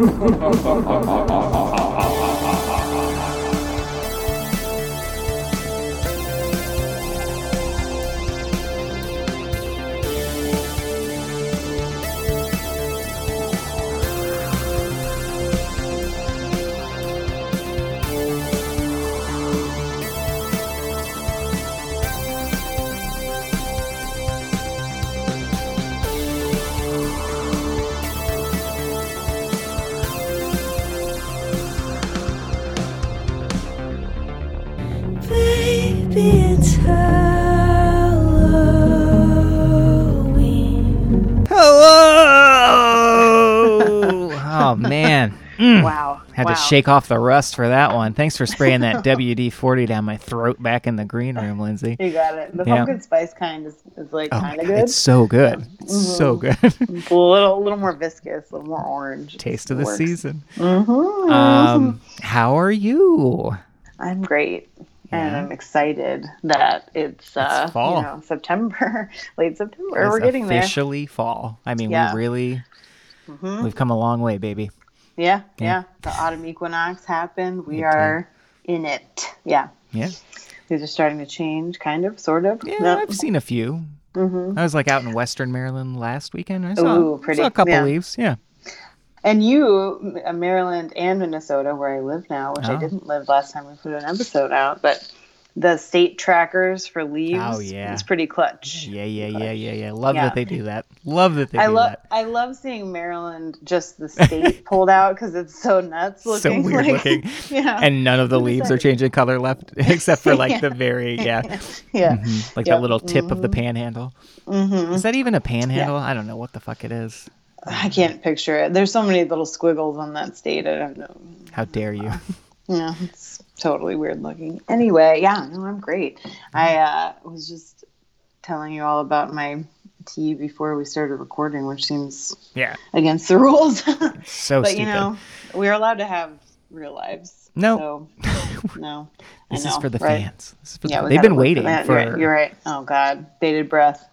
哈哈哈哈哈哈 Wow. To shake off the rust for that one. Thanks for spraying that WD forty down my throat back in the green room, Lindsay. You got it. The Yeah. pumpkin spice kind is, is like Oh kind of good. It's so good. It's so good. A little, a little more viscous, a little more orange. Taste of the Works. season. Mhm. Um, how are you? I'm great, and Yeah. I'm excited that it's, uh, fall. you know September, late September. It's We're getting there. officially fall. I mean, Yeah. we really Mhm. we've come a long way, baby. Yeah, Yeah. yeah, The autumn equinox happened. We too. are in it. Yeah, Yeah. these are starting to change, kind of, sort of. Yeah, Yep. I've seen a few. Mhm. I was like out in Western Maryland last weekend. I saw, Ooh, pretty. saw a couple Yeah. leaves. Yeah. And you, uh, Maryland and Minnesota, where I live now, which Oh. I didn't live last time we put an episode out, but the state trackers for leaves, Oh, yeah. it's pretty clutch. Yeah, yeah, yeah, yeah, yeah. Love Yeah. that they do that. Love that they I do love that. I love seeing Maryland just the state pulled out because it's so nuts So looking. weird like- looking. Yeah, And none of the leaves are changing color left, except for like Yeah. the very yeah, yeah. mhm, like Yep. that little tip of the panhandle. hmm Is that even a panhandle? I don't know what the fuck it is. I can't picture it. There's so many little squiggles on that state. I don't know. How dare you? Yeah, it's totally weird looking. Anyway, yeah, no, I'm great. I uh, was just telling you all about my tea before we started recording, which seems Yeah, against the rules. so but stupid. you know, we're allowed to have real lives. No. So, no. This is for the right? fans. This is for Yeah, the- they've been waiting for You're right, you're right. Oh God, bated breath.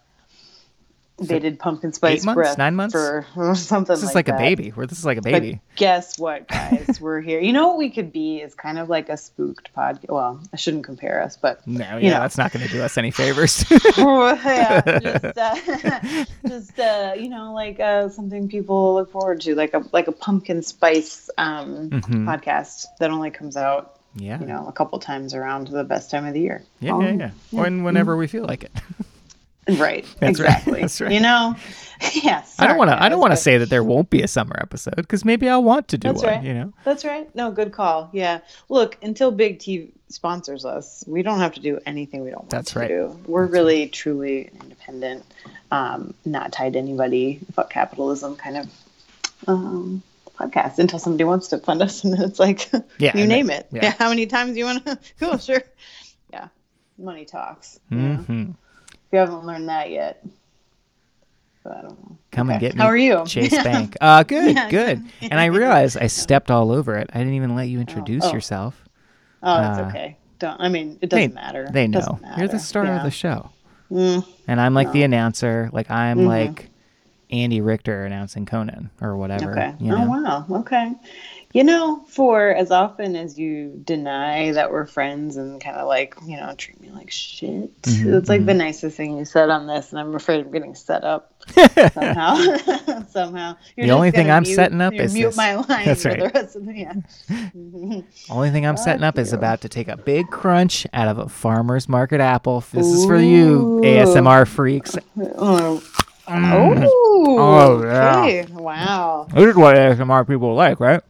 Bated pumpkin spice eight months? Nine months? for something. Like that this is like, that. a baby. Where this is like a But baby. guess what, guys? We're here. You know what we could be is kind of like a spooked podcast. Well, I shouldn't compare us, but No, yeah, you know. that's not going to do us any favors. yeah, just, uh, just uh, you know, like uh, something people look forward to, like a like a pumpkin spice um, Mhm. podcast that only comes out, yeah, you know, a couple times around the best time of the year. yeah, Um, yeah, yeah. When whenever we feel like it. Right. That's right. exactly. That's right. You know. Yes. I don't want to. I don't want to say that there won't be a summer episode because maybe I'll want to do That's one. right. You know. That's right. No, good call. Yeah. Look, until Big T sponsors us, we don't have to do anything we don't want That's to right. do. We're really, truly independent, um, not tied to anybody. Fuck capitalism kind of um, podcast until somebody wants to fund us, and then it's like, Yeah, you name it. yeah. Yeah. How many times you want to? cool, sure. Yeah. Money talks. you know? If you haven't learned that yet. But I don't know. Come and get me. How are you? Chase Bank. Uh, good, Yeah. good. And I realized I stepped all over it. I didn't even let you introduce oh. yourself. Oh, that's Uh, okay. Don't. I mean, it They, doesn't matter. they know. doesn't You're the matter. star of the show. Mm, And I'm like the announcer. Like I'm Mhm. like Andy Richter announcing Conan or whatever. okay. You know? Oh wow. Okay. You know, for as often as you deny that we're friends and kind of like, you know, treat me like shit, Mhm, it's like the nicest thing you said on this, and I'm afraid I'm getting set up somehow. somehow. You're The only thing I'm mute- setting up is mute this. my line That's for right. the rest of the yeah. Only thing I'm setting Fuck up is about to take a big crunch out of a farmer's market apple. This is for you, ASMR freaks. Oh. Mm. Oh, Oh, yeah. okay. Wow. This is what ASMR people like, right?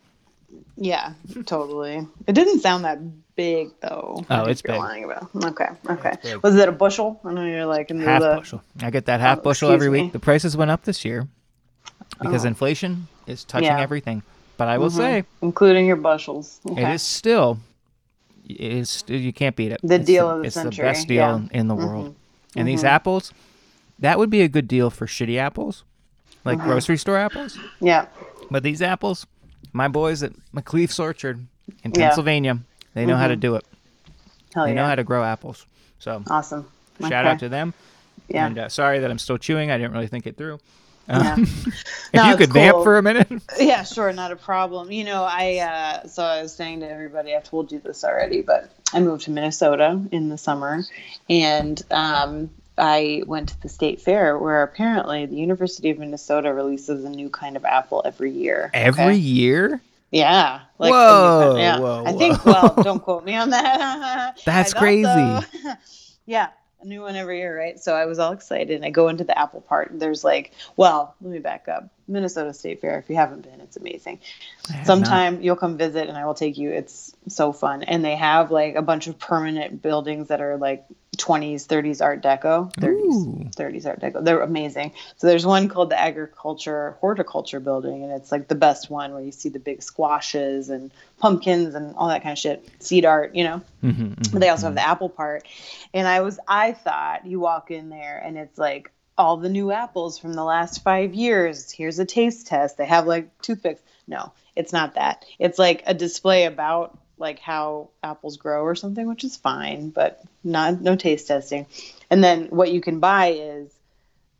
Yeah, totally. It didn't sound that big though. Oh, it's big. Lying about. Okay, okay. Was it a bushel? I know you're like into Half the. bushel. I get that half Oh, bushel every me. week. The prices went up this year because Oh. inflation is touching Yeah. everything. But I will Mhm. say, including your bushels. Okay. it is still, it is you can't beat it. The It's deal of the It's century, the best deal yeah. in- the world. And these mhm. apples, that would be a good deal for shitty apples, like Mm-hmm. grocery store apples. Yeah. But these apples, my boys at McLeaf's Orchard in Yeah. Pennsylvania, they know how to Mhm. do it. Hell they yeah. know how to grow apples. So Awesome. shout Okay. out to them. Yeah. And uh, sorry that I'm still chewing. I didn't really think it through. Um, if No, you could vamp for a minute. Yeah, sure, not a problem. You know, I uh, so I was saying to everybody, I've told you this already, but I moved to Minnesota in the summer, and um, I went to the state fair where apparently the University of Minnesota releases a new kind of apple every year. Every okay? year? yeah, new Whoa, kind- yeah. whoa, I think. Well, don't quote me on that. That's crazy. so. yeah. A new one every year, right? So I was all excited. And I go into the apple part. And there's like, well, let me back up. Minnesota State Fair. If you haven't been, it's amazing have not. sometime you'll come visit and I will take you. It's so fun. And they have like a bunch of permanent buildings that are like 20s, 30s Art Deco. 30s, Ooh. 30s Art Deco. They're amazing. So there's one called the Agriculture Horticulture Building, and it's like the best one where you see the big squashes and pumpkins and all that kind of shit. Seed art, you know? Mhm, mhm. But they also have the apple part. And I was I thought you walk in there and it's like all the new apples from the last five years. Here's a taste test. They have like toothpicks. No, it's not that. It's like a display about like how apples grow or something, which is fine, but not no taste testing. And then what you can buy is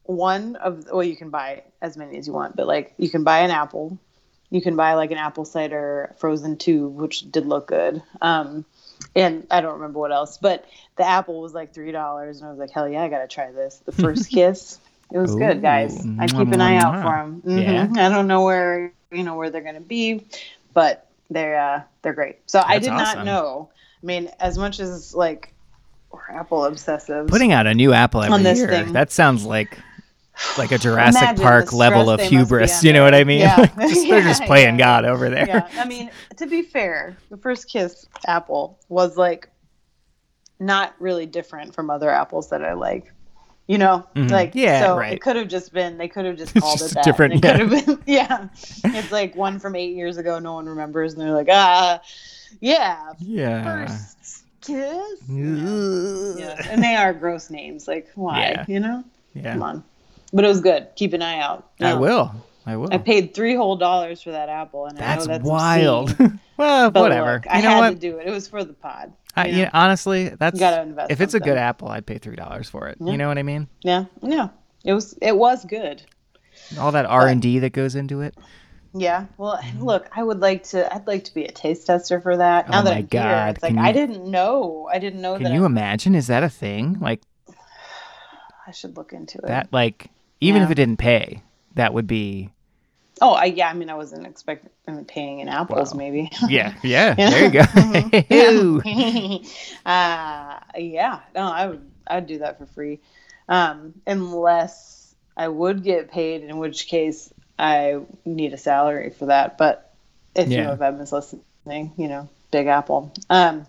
one of well, you can buy as many as you want, but like you can buy an apple. You can buy like an apple cider frozen tube, which did look good. Um, and I don't remember what else, but the apple was like three dollars, and I was like, hell yeah, I gotta try this. The first kiss, it was Ooh. good, guys. I keep an eye out for them. Yeah. I don't know where you know where they're gonna be, but they're uh, they're great. So I did awesome. not know. I mean, as much as like we're apple obsessive, Putting out a new apple every On this year. thing. That sounds like like a Jurassic Imagine Park level of they must be hubris. You know what I mean? Yeah. Like, just- they're just playing yeah. God over there. yeah, I mean, to be fair, the first kiss apple was like not really different from other apples that I like. You know, Mhm. like Yeah, so right. it could have just been they could have just called just it that. different, It yeah. been yeah. It's like one from eight years ago, no one remembers, and they're like, ah, yeah, Yeah. first kiss. Ugh. Yeah, and they are gross names. Like why? Yeah. You know, yeah come on. But it was good. Keep an eye out. I will. I will. I paid three whole dollars for that apple, and I That's, know that's wild. well, but whatever. look, I had what? to do it. It was for the pod. I, you you know? honestly, that's if it's a good apple, I'd pay three dollars for it. Yeah. You know what I mean? Yeah, yeah. It was it was good. All that R and D that goes into it. Yeah. Well, mm. look, I would like to. I'd like to be a taste tester for that. Oh now Oh that my I'm here, God, it's like can I didn't know. I didn't know Can you I, imagine? Is that a thing? Like I should look into it. that? Like even if it didn't pay, that would be. Oh, I, yeah. I mean, I wasn't expecting paying in apples, Wow. maybe. Yeah. Yeah. Yeah. There you go. Ew. uh, yeah, no, I would I'd do that for free, um, unless I would get paid, in which case I need a salary for that. But if you know if Edmund's listening, you know, Big Apple. Um,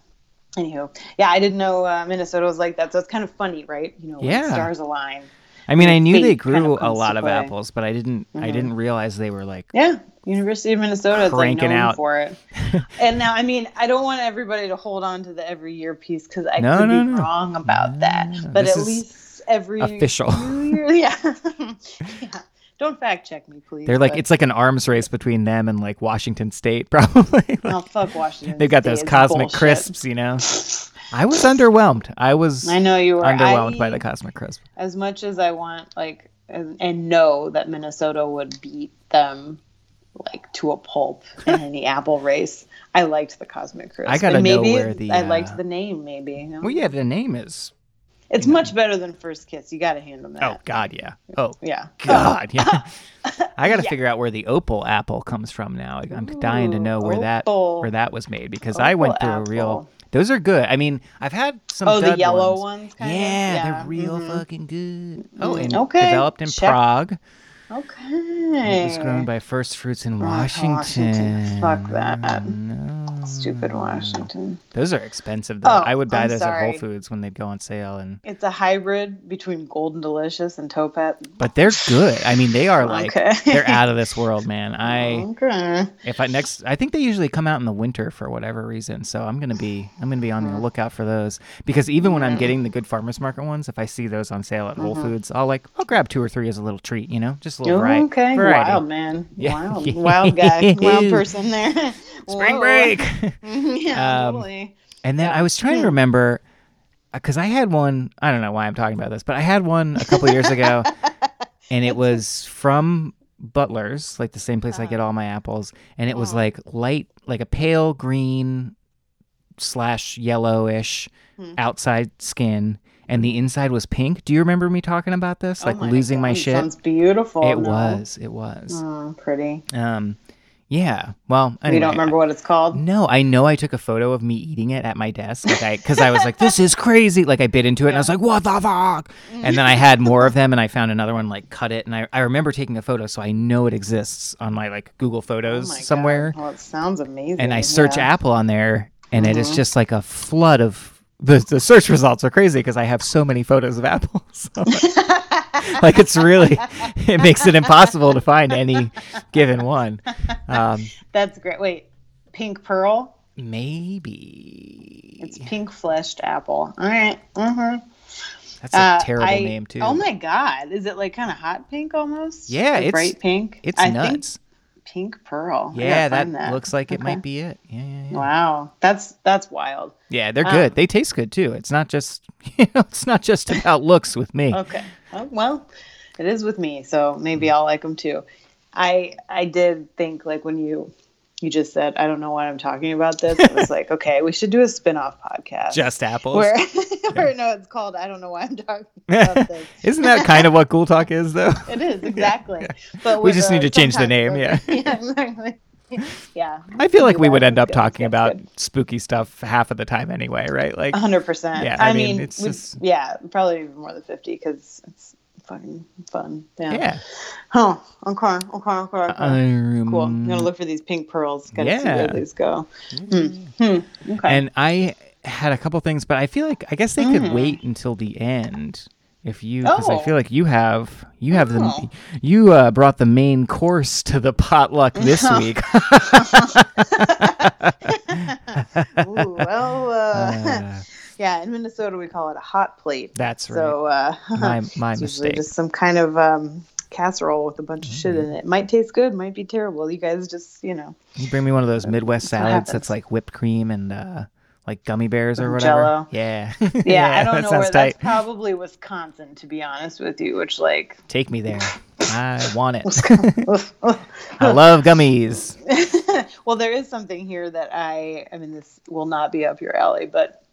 anywho, yeah, I didn't know uh, Minnesota was like that, so it's kind of funny, right? You know, Yeah. stars align. I mean, I knew they kind of grew a lot of apples, but I didn't. I Mhm. didn't realize they were like. Yeah, University of Minnesota is like known out. for it. and now, I mean, I don't want everybody to hold on to the every year piece because I No, could no, be no. wrong about that. But This at least every official. few years- yeah. yeah. Don't fact check me, please. They're like but- it's like an arms race between them and like Washington State, probably. Like, oh fuck Washington. They've got State, those cosmic bullshit. crisps, you know. I was underwhelmed. I was I know you were underwhelmed I- by the cosmic crisp. As much as I want, like, and, and know that Minnesota would beat them, like to a pulp in any apple race. I liked the cosmic crisp. I gotta And know maybe where the, I uh, liked the name. Maybe. you know? Well, yeah, the name is. It's much better than First Kiss. You got to hand them that. Oh God, yeah. Oh Yeah. God, yeah. I got to Yeah. figure out where the opal apple comes from now. I'm dying to know where that where that was made because I went Opal through a real. Those are good. I mean, I've had some. Oh, the yellow ones. ones. Yeah, of? they're real mhm. fucking good. Oh, and okay. developed in Check. Prague. Okay. It was grown by First Fruits in Washington. Washington. Fuck that. No. Stupid Washington. Those are expensive though. Oh, I would buy I'm those at Whole. Foods when they'd go on sale and It's a hybrid between Golden Delicious and Topaz. but they're good. I mean, they are like Okay. they're out of this world, man. I Okay. if I next I think they usually come out in the winter for whatever reason. So I'm going to be I'm going to be on the lookout for those because even when I'm getting the good farmers market ones, if I see those on sale at Whole mm-hmm. Foods, I'll like I'll grab two or three as a little treat, you know? Just little vari- Mm-hmm. okay. variety. Wild man. Yeah. Wild. Wild guy. Wild person there. Spring Whoa. break. yeah, Um, totally. And then Yeah. I was trying to remember because I had one. I don't know why I'm talking about this, but I had one a couple years ago. and it was from Butler's, like the same place I get all my apples, and it was Oh. like light, like a pale green slash yellowish Hmm. outside skin, and the inside was pink. Do you remember me talking about this? Like Oh my losing my God, shit. Sounds beautiful. it no? was. It was. Oh, pretty. Um, yeah. Well, anyway, you don't remember what it's called? No, I know I took a photo of me eating it at my desk, like I, because I was like, "This is crazy!" Like I bit into it, and I was like, "What the fuck?" And then I had more of them, and I found another one, like cut it, and I, I remember taking a photo, so I know it exists on my like Google Oh Photos my God. somewhere, Well, it sounds amazing. and I search yeah. Mm-hmm. Apple on there, and it is just like a flood of the the search results are crazy because I have so many photos of apples. So, like it's really it makes it impossible to find any given one. Um, That's great. Wait, pink pearl? maybe It's pink fleshed apple. All right. Mm-hmm. That's a Uh, terrible I- name too. Oh my god! Is it like kind of hot pink almost? Yeah, Like it's- bright pink. It's I nuts. Think pink pearl. Yeah, gotta that, looks like it Okay. might be it. Yeah, yeah, yeah. Wow, that's that's wild. Yeah, they're good. Um, they taste good too. It's not just you know, it's not just about looks with me. Okay. Oh, well, it is with me, so maybe I'll like them too. I I did think like when you you just said I don't know why I'm talking about this. I was like, okay, we should do a spin-off podcast. Just apples. where, where no, it's called I don't know why I'm talking about this. Isn't that kind of what Cool Talk is though? It is exactly. But We just uh, need to change the name, yeah. yeah, exactly. yeah. I feel like we would end up good. talking about good. spooky stuff half of the time anyway, right? Like hundred percent. Yeah, I I, mean, mean, it's just- yeah, probably even more than fifty because it's fucking fun. Yeah. yeah. Huh. Okay. Okay. Okay. okay. Um, cool. I'm gonna look for these pink pearls. Gotta see Yeah. where these go. Hmm. Hmm. Okay. And I had a couple things, but I feel like I guess they could Mm. wait until the end if you because I Oh. feel like you have you have Oh. the you uh, brought the main course to the potluck this week. Ooh, well, uh, Uh, yeah. In Minnesota, we call it a hot plate. that's right. So uh, my my it's usually mistake. just some kind of um, casserole with a bunch of shit Mm-hmm. in it. Might taste good, might be terrible. You guys just, you know, You bring me one of those Midwest salads that's like whipped cream and uh, like gummy bears or whatever. Jell-O. Yeah. yeah. I don't that know where tight. that's probably Wisconsin, to be honest with you. Which like, Take me there. I want it. I love gummies. well, there is something here that I, I mean, this will not be up your alley, but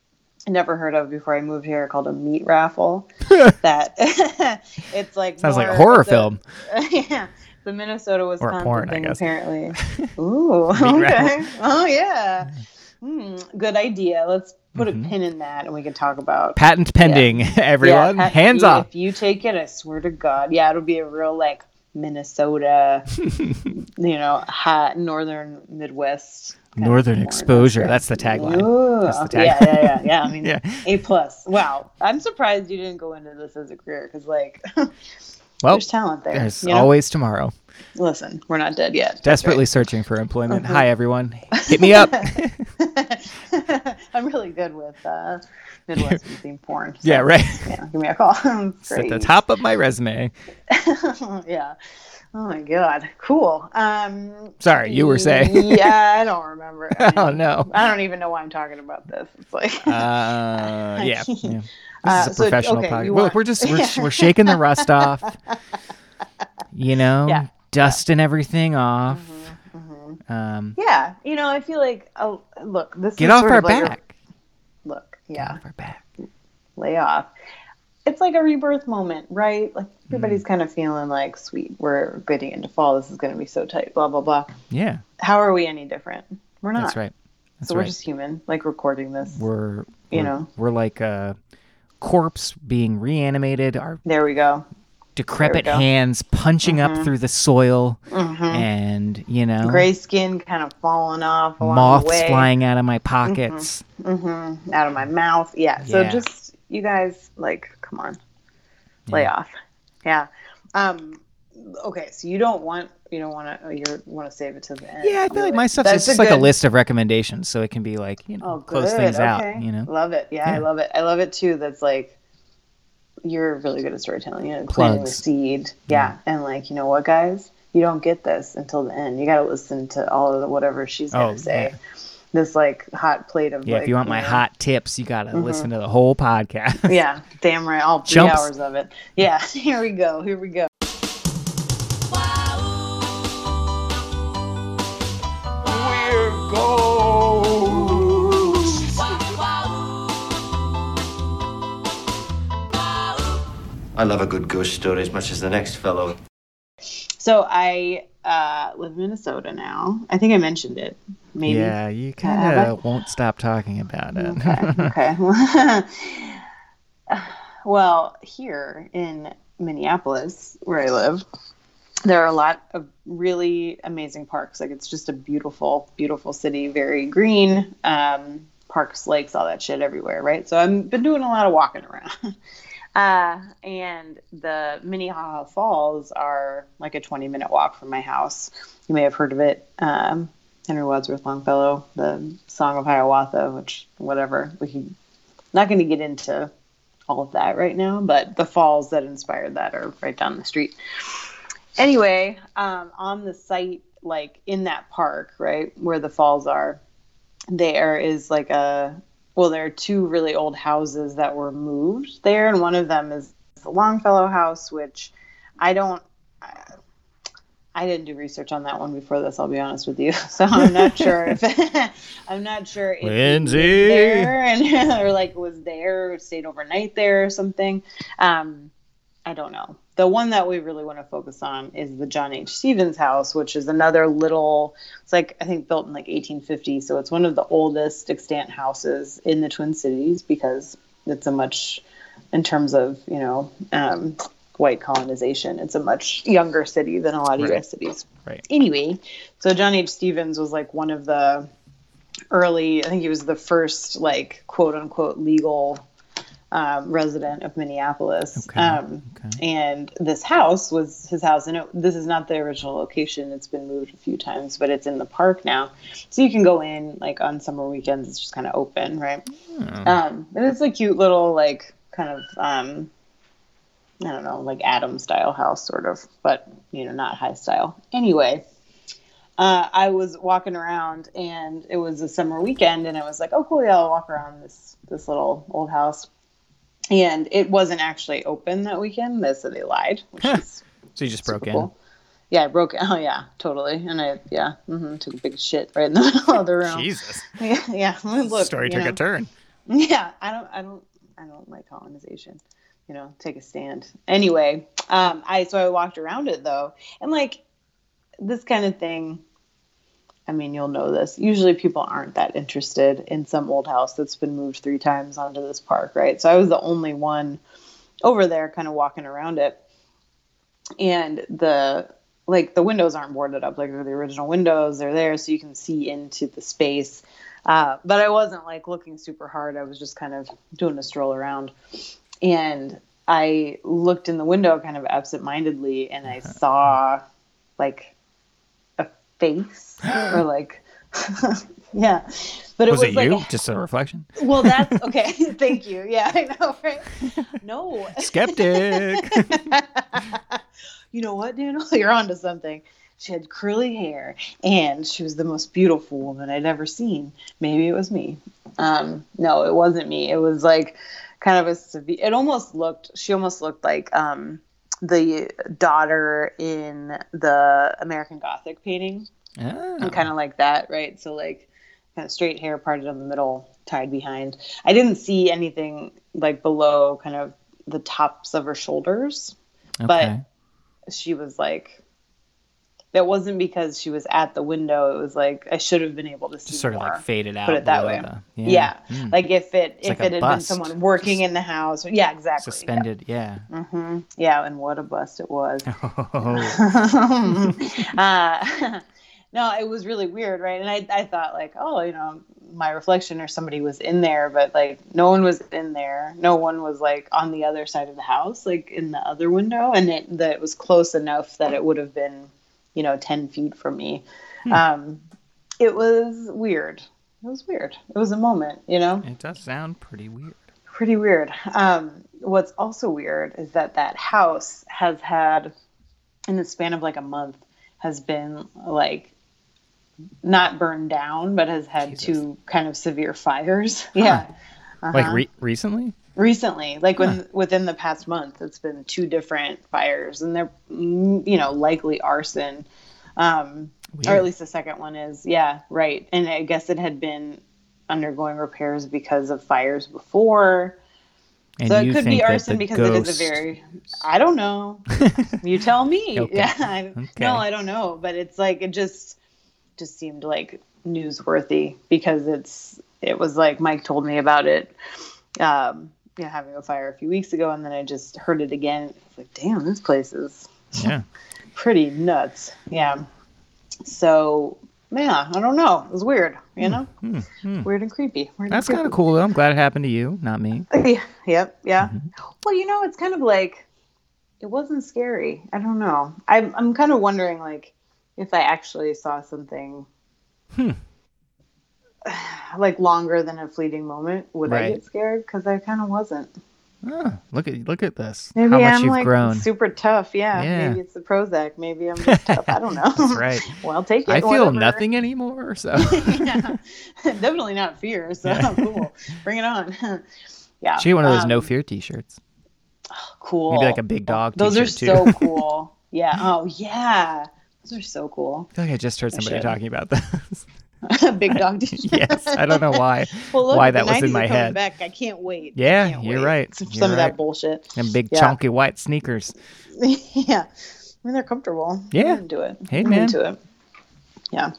never heard of before I moved here called a meat raffle. that it's like Sounds like a horror the- film. yeah, the Minnesota Wisconsin porn, thing apparently. Ooh, okay. raffle. Oh yeah. Hmm, good idea. Let's put Mm-hmm. a pin in that, and we can talk about Patent pending, everyone. Pat, Hands you- off. If you take it, I swear to God, yeah, it'll be a real like Minnesota, you know, hot northern Midwest. Northern exposure. That's the tagline. Ooh, That's the okay. yeah, yeah, yeah, yeah. I mean, Yeah. A plus. Wow, I'm surprised you didn't go into this as a career because, like, Well, there's talent there. there's you know? always tomorrow. Listen, we're not dead yet. Desperately searching for employment. Uh-huh. Hi, everyone. Hit me up. I'm really good with uh, Midwestern themed porn. so, yeah, right. Yeah, give me a call. It's at the top of my resume. yeah. Oh my god. Cool. Um Sorry, you were saying. Yeah, I don't remember. I Oh, mean, no. I don't even know why I'm talking about this. It's like Uh, yeah. yeah. This Uh, is a so, professional okay, podcast. want- we're just we're, we're shaking the rust off. You know, Yeah. dusting everything off. Mm-hmm, Um, Yeah, you know, I feel like oh look, this get is off our of like a- back. look, Get yeah, off our back. lay off. It's like a rebirth moment, right? Like everybody's Mm. kind of feeling like, sweet, we're getting into fall. This is going to be so tight. Blah blah blah. Yeah, How are we any different? We're not. that's right. That's so right. we're just human, like recording this. we're, you we're- know. we're like a corpse being reanimated. Our There we go. decrepit go. hands punching up through the soil, Mhm. and you know, Gray skin kind of falling off moths the way. flying out of my pockets. hmm out of my mouth. Yeah. So just you guys, like, come on, lay Yeah. off. Yeah. Um. Okay. So you don't want you don't want to you want to save it to the end. Yeah, I feel like my stuff is just like a list of recommendations, so it can be like you know Oh, close good. things out. You know, Love it. Yeah, I love it. I love it too. That's like you're really good at storytelling. You know, planting the seed. Yeah. And like, you know what, guys? You don't get this until the end. You got to listen to all of the whatever she's Oh, gonna say this like hot plate of yeah. Like, if you want you my know. hot tips, you gotta mm-hmm. listen to the whole podcast. yeah, damn right, all three Jumps. hours of it. Yeah, here we go. Here we go. We're ghosts. I love a good ghost story as much as the next fellow. So I uh, live in Minnesota now. I think I mentioned it Maybe. Yeah, you kind I? of won't stop talking about it. Okay. okay. well, here in Minneapolis, where I live, there are a lot of really amazing parks. Like it's just a beautiful, beautiful city, very green. Um, parks, lakes, all that shit everywhere, right? So I've been doing a lot of walking around. Uh, and the Minnehaha Falls are like a 20 minute walk from my house. You may have heard of it. Um, Henry Wadsworth Longfellow, the Song of Hiawatha, which, whatever, we can, not going to get into all of that right now, but the falls that inspired that are right down the street. Anyway, um, on the site, like in that park, right, where the falls are, there is like a well, there are two really old houses that were moved there, and one of them is the Longfellow House, which I don't. I, didn't do research on that one before this. I'll be honest with you, so I'm not sure if I'm not sure if Lindsay. there and or like was there, or stayed overnight there or something. Um, I don't know. The one that we really want to focus on is the John H. Stevens house, which is another little, it's like, I think built in like 1850. So it's one of the oldest extant houses in the Twin Cities because it's a much, in terms of, you know, um, white colonization, it's a much younger city than a lot of Right. US cities. Right. Anyway, so John H. Stevens was like one of the early, I think he was the first, like, quote unquote, legal um, resident of Minneapolis. Okay, Um, okay. And this house was his house, and it, this is not the original location. It's been moved a few times, but it's in the park now, so you can go in like on summer weekends. It's just kind of open, right? Um, and it's a cute little like kind of um, I don't know, like Adam style house, sort of, but you know, not high style. Anyway, uh, I was walking around, and it was a summer weekend, and I was like, "Oh, cool, yeah, I'll walk around this this little old house." And it wasn't actually open that weekend. Said they lied, which So you just broke in. Yeah, I broke. Oh yeah, totally. And I yeah, hmm took a big shit right in the middle of the room. Jesus. Yeah, yeah. Look, Story took know. a turn. Yeah, I don't, I don't, I don't like colonization. You know, take a stand. Anyway, um, I so I walked around it though, and like this kind of thing. I mean, you'll know this. Usually, people aren't that interested in some old house that's been moved three times onto this park, right? So I was the only one over there, kind of walking around it, and the like the windows aren't boarded up like they're the original windows. They're there so you can see into the space. Uh, but I wasn't like looking super hard. I was just kind of doing a stroll around. And I looked in the window kind of absentmindedly and I saw like a face or like, yeah. But it Was was, it like, you? Just a reflection? well, that's okay. Thank you. Yeah, I know, right? No. Skeptic. you know what, Daniel? You're onto something. She had curly hair, and she was the most beautiful woman I'd ever seen. Maybe it was me. Um, no, it wasn't me. It was like kind of a severe. It almost looked. She almost looked like um, the daughter in the American Gothic painting oh. kind of like that, right? So like kind of straight hair parted in the middle, tied behind. I didn't see anything like below kind of the tops of her shoulders, okay. but she was like that wasn't because she was at the window. It was like I should have been able to see Just sort of more. like faded out. Put it that way. the- yeah, Mm. like if it if like it had bust. been someone working in the house. Yeah, exactly. Suspended. Yeah. hmm Yeah, and what a bust it was. Oh. uh, no, it was really weird, right? And I, I thought like, oh, you know, my reflection or somebody was in there, but like no one was in there. No one was like on the other side of the house, like in the other window, and it that it was close enough that it would have been, you know, ten feet from me. Um, it was weird. It was weird. It was a moment, you know it does sound pretty weird. pretty weird. Um, what's also weird is that that house has had, in the span of like a month, has been like not burned down, but has had Jesus. two kind of severe fires. Yeah. Like Uh-huh. re- recently? Recently, like when within the past month, it's been two different fires, and they're mm, you know likely arson. Um, or at least the second one is yeah right and i guess it had been undergoing repairs because of fires before And so it could be arson because it is a very. I don't know. you tell me. Okay. Yeah. I, Okay. No, I don't know, but it's like it just just seemed like newsworthy because it's it was like Mike told me about it. Um, you know, having a fire a few weeks ago, and then I just heard it again. It's like, damn, this place is Yeah. pretty nuts. Yeah. So, yeah, I don't know. It was weird, you know? Weird and creepy. Weird That's kind of cool though. I'm glad it happened to you, not me. Yeah, yep, yeah. Mm-hmm. Well, you know, it's kind of like it wasn't scary. I don't know. I'm I'm kind of wondering like if I actually saw something Hmm. like longer than a fleeting moment, would I get scared? Because I kind of wasn't. Oh, look at look at this. Maybe How much I'm you've like grown. super tough. Yeah, Yeah. Maybe it's the Prozac. Maybe I'm just tough. I don't know. That's right. well, take it. I feel whatever. nothing anymore. So yeah. Definitely not fear. So cool. Bring it on. yeah. she had one of those um, no fear T-shirts. cool. Maybe like a big dog Those are so cool. Yeah. Oh yeah. Those are so cool. I feel like I just heard somebody talking about this. big dog yes, I don't know why. Well, look, why that was in 90s my head. Back. I can't wait. Yeah, can't you're wait. right. Some You're of right. that bullshit. And big Yeah. chunky white sneakers. yeah. I mean, they're comfortable. Yeah. I'm into it. Hey, I'm man. into it. Yeah.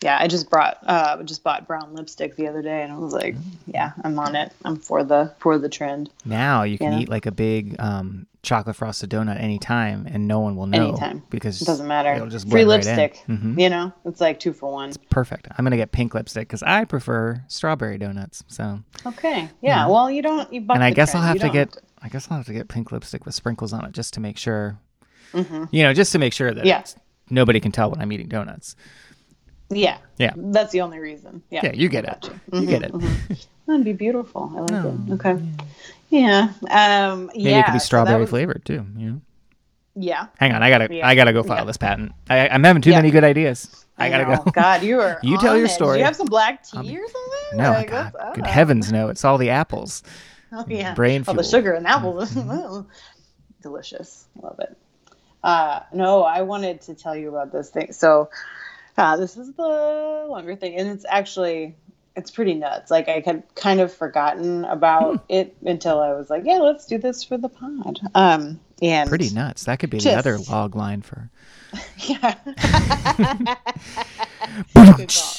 Yeah, I just brought uh just bought brown lipstick the other day and I was like, yeah, I'm on it. I'm for the for the trend. Now you can Yeah. eat like a big um, chocolate frosted donut anytime, and no one will know Anytime. because It doesn't matter. It'll just Free blend right lipstick. Mhm. You know, it's like two for one. It's Perfect. I'm gonna get pink lipstick because I prefer strawberry donuts. So, Okay. Yeah. Well, you don't. You and I guess I'll have You to don't get. I guess I'll have to get pink lipstick with sprinkles on it just to make sure. You know, just to make sure that Mm-hmm. Yeah. nobody can tell when I'm eating donuts. Yeah. Yeah. That's the only reason. Yeah. Yeah, you get it. Gotcha. You get it. That'd be beautiful. I like No, it. Okay. Yeah. Um. Maybe yeah. it could be so strawberry was- flavored too. You know. Yeah. Hang on, I gotta, Yeah. I gotta go file Yeah. this patent. I, I'm having too Yeah. many good ideas. I, gotta know. go. God, you are. You tell your it. story. Do you have some black tea or something? No, Like, God, good heavens, no! It's all the apples. Oh yeah. brain Oh, the sugar and apples. Delicious. Love it. Uh, no, I wanted to tell you about this thing. So, uh, this is the longer thing, and it's actually it's pretty nuts. Like I had kind of forgotten about it until I was like, yeah, let's do this for the pod. Um, and Pretty nuts. That could be the Just- other log line for. Yeah.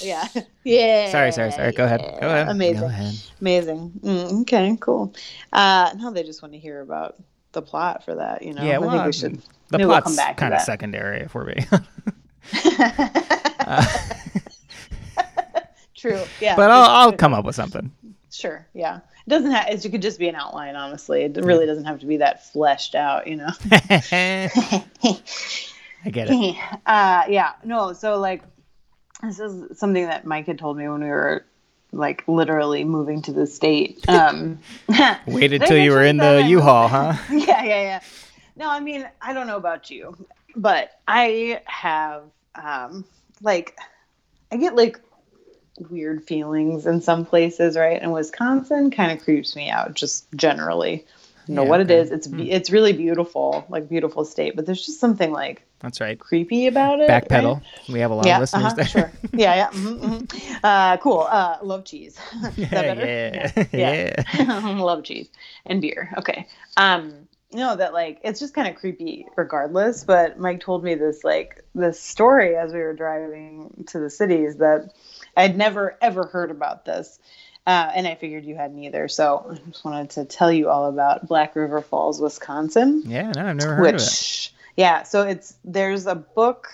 Yeah. Yeah. Sorry, sorry, sorry. Go ahead. Go ahead. Amazing. Go ahead. Amazing. Mm, okay, cool. Uh, no, they just want to hear about the plot for that. You know, Yeah, I think we should. the we'll plot's to kind of secondary if we're being. True. Yeah. but I'll, I'll come up with something. Sure. Yeah. It doesn't have. It could just be an outline. Honestly, it really doesn't have to be that fleshed out. You know. I get it. uh, yeah. No. So like, this is something that Mike had told me when we were like literally moving to the state. Um, Waited till you were in the I- U-Haul, huh? yeah, yeah, yeah. No, I mean, I don't know about you, but I have um like I get like weird feelings in some places, right? And Wisconsin kind of creeps me out just generally. You know Yeah, what okay. it is? It's be it's really beautiful, like beautiful state, but there's just something like That's right. creepy about it. Backpedal. right? We have a lot Yeah, of listeners uh-huh, there. sure. Yeah, yeah. mhm, mhm. Uh, cool. Uh, love cheese. Is that better? yeah. Yeah. yeah. love cheese and beer. Okay. Um, no, that like it's just kind of creepy regardless. But Mike told me this like this story as we were driving to the cities that I'd never ever heard about this. Uh, and I figured you hadn't either. So I just wanted to tell you all about Black River Falls, Wisconsin Yeah, no, I've never heard of it. which yeah so it's there's a book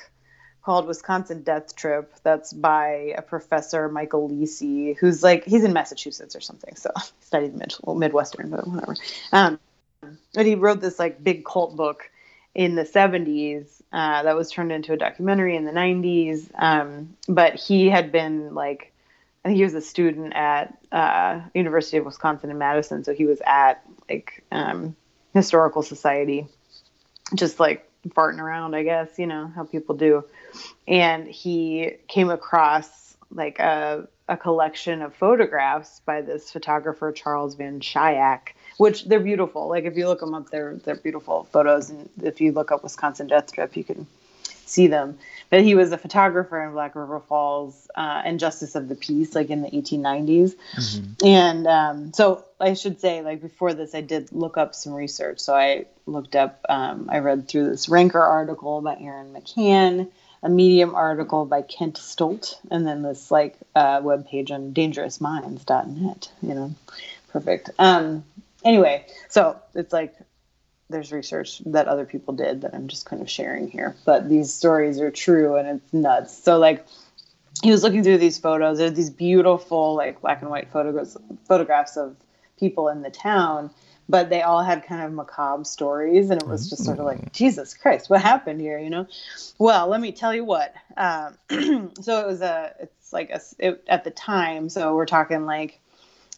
called wisconsin death trip that's by a professor michael Lesy, who's like he's in massachusetts or something so studied mid, well, midwestern but whatever um, but he wrote this like big cult book in the 70s uh, that was turned into a documentary in the 90s um, but he had been like I think he was a student at uh, University of Wisconsin in Madison, so he was at like um, historical society, just like farting around, I guess, you know how people do. And he came across like a a collection of photographs by this photographer Charles Van Schaick, which they're beautiful. Like if you look them up, they're they're beautiful photos. And if you look up Wisconsin Death Trip, you can see them. But he was a photographer in Black River Falls uh, and Justice of the Peace, like in the 1890s. Mm-hmm. And um, so I should say, like before this, I did look up some research. So I looked up, um, I read through this Ranker article by Aaron McCann, a Medium article by Kent Stolt, and then this like uh, web page on dangerousminds.net. You know, perfect. Um, anyway, so it's like there's research that other people did that I'm just kind of sharing here. But these stories are true and it's nuts. So like he was looking through these photos. There's these beautiful like black and white photographs photographs of people in the town, but they all had kind of macabre stories, and it was just sort of like Jesus Christ, what happened here? You know? Well, let me tell you what. Um, so it was a it's like a it, at the time. So we're talking like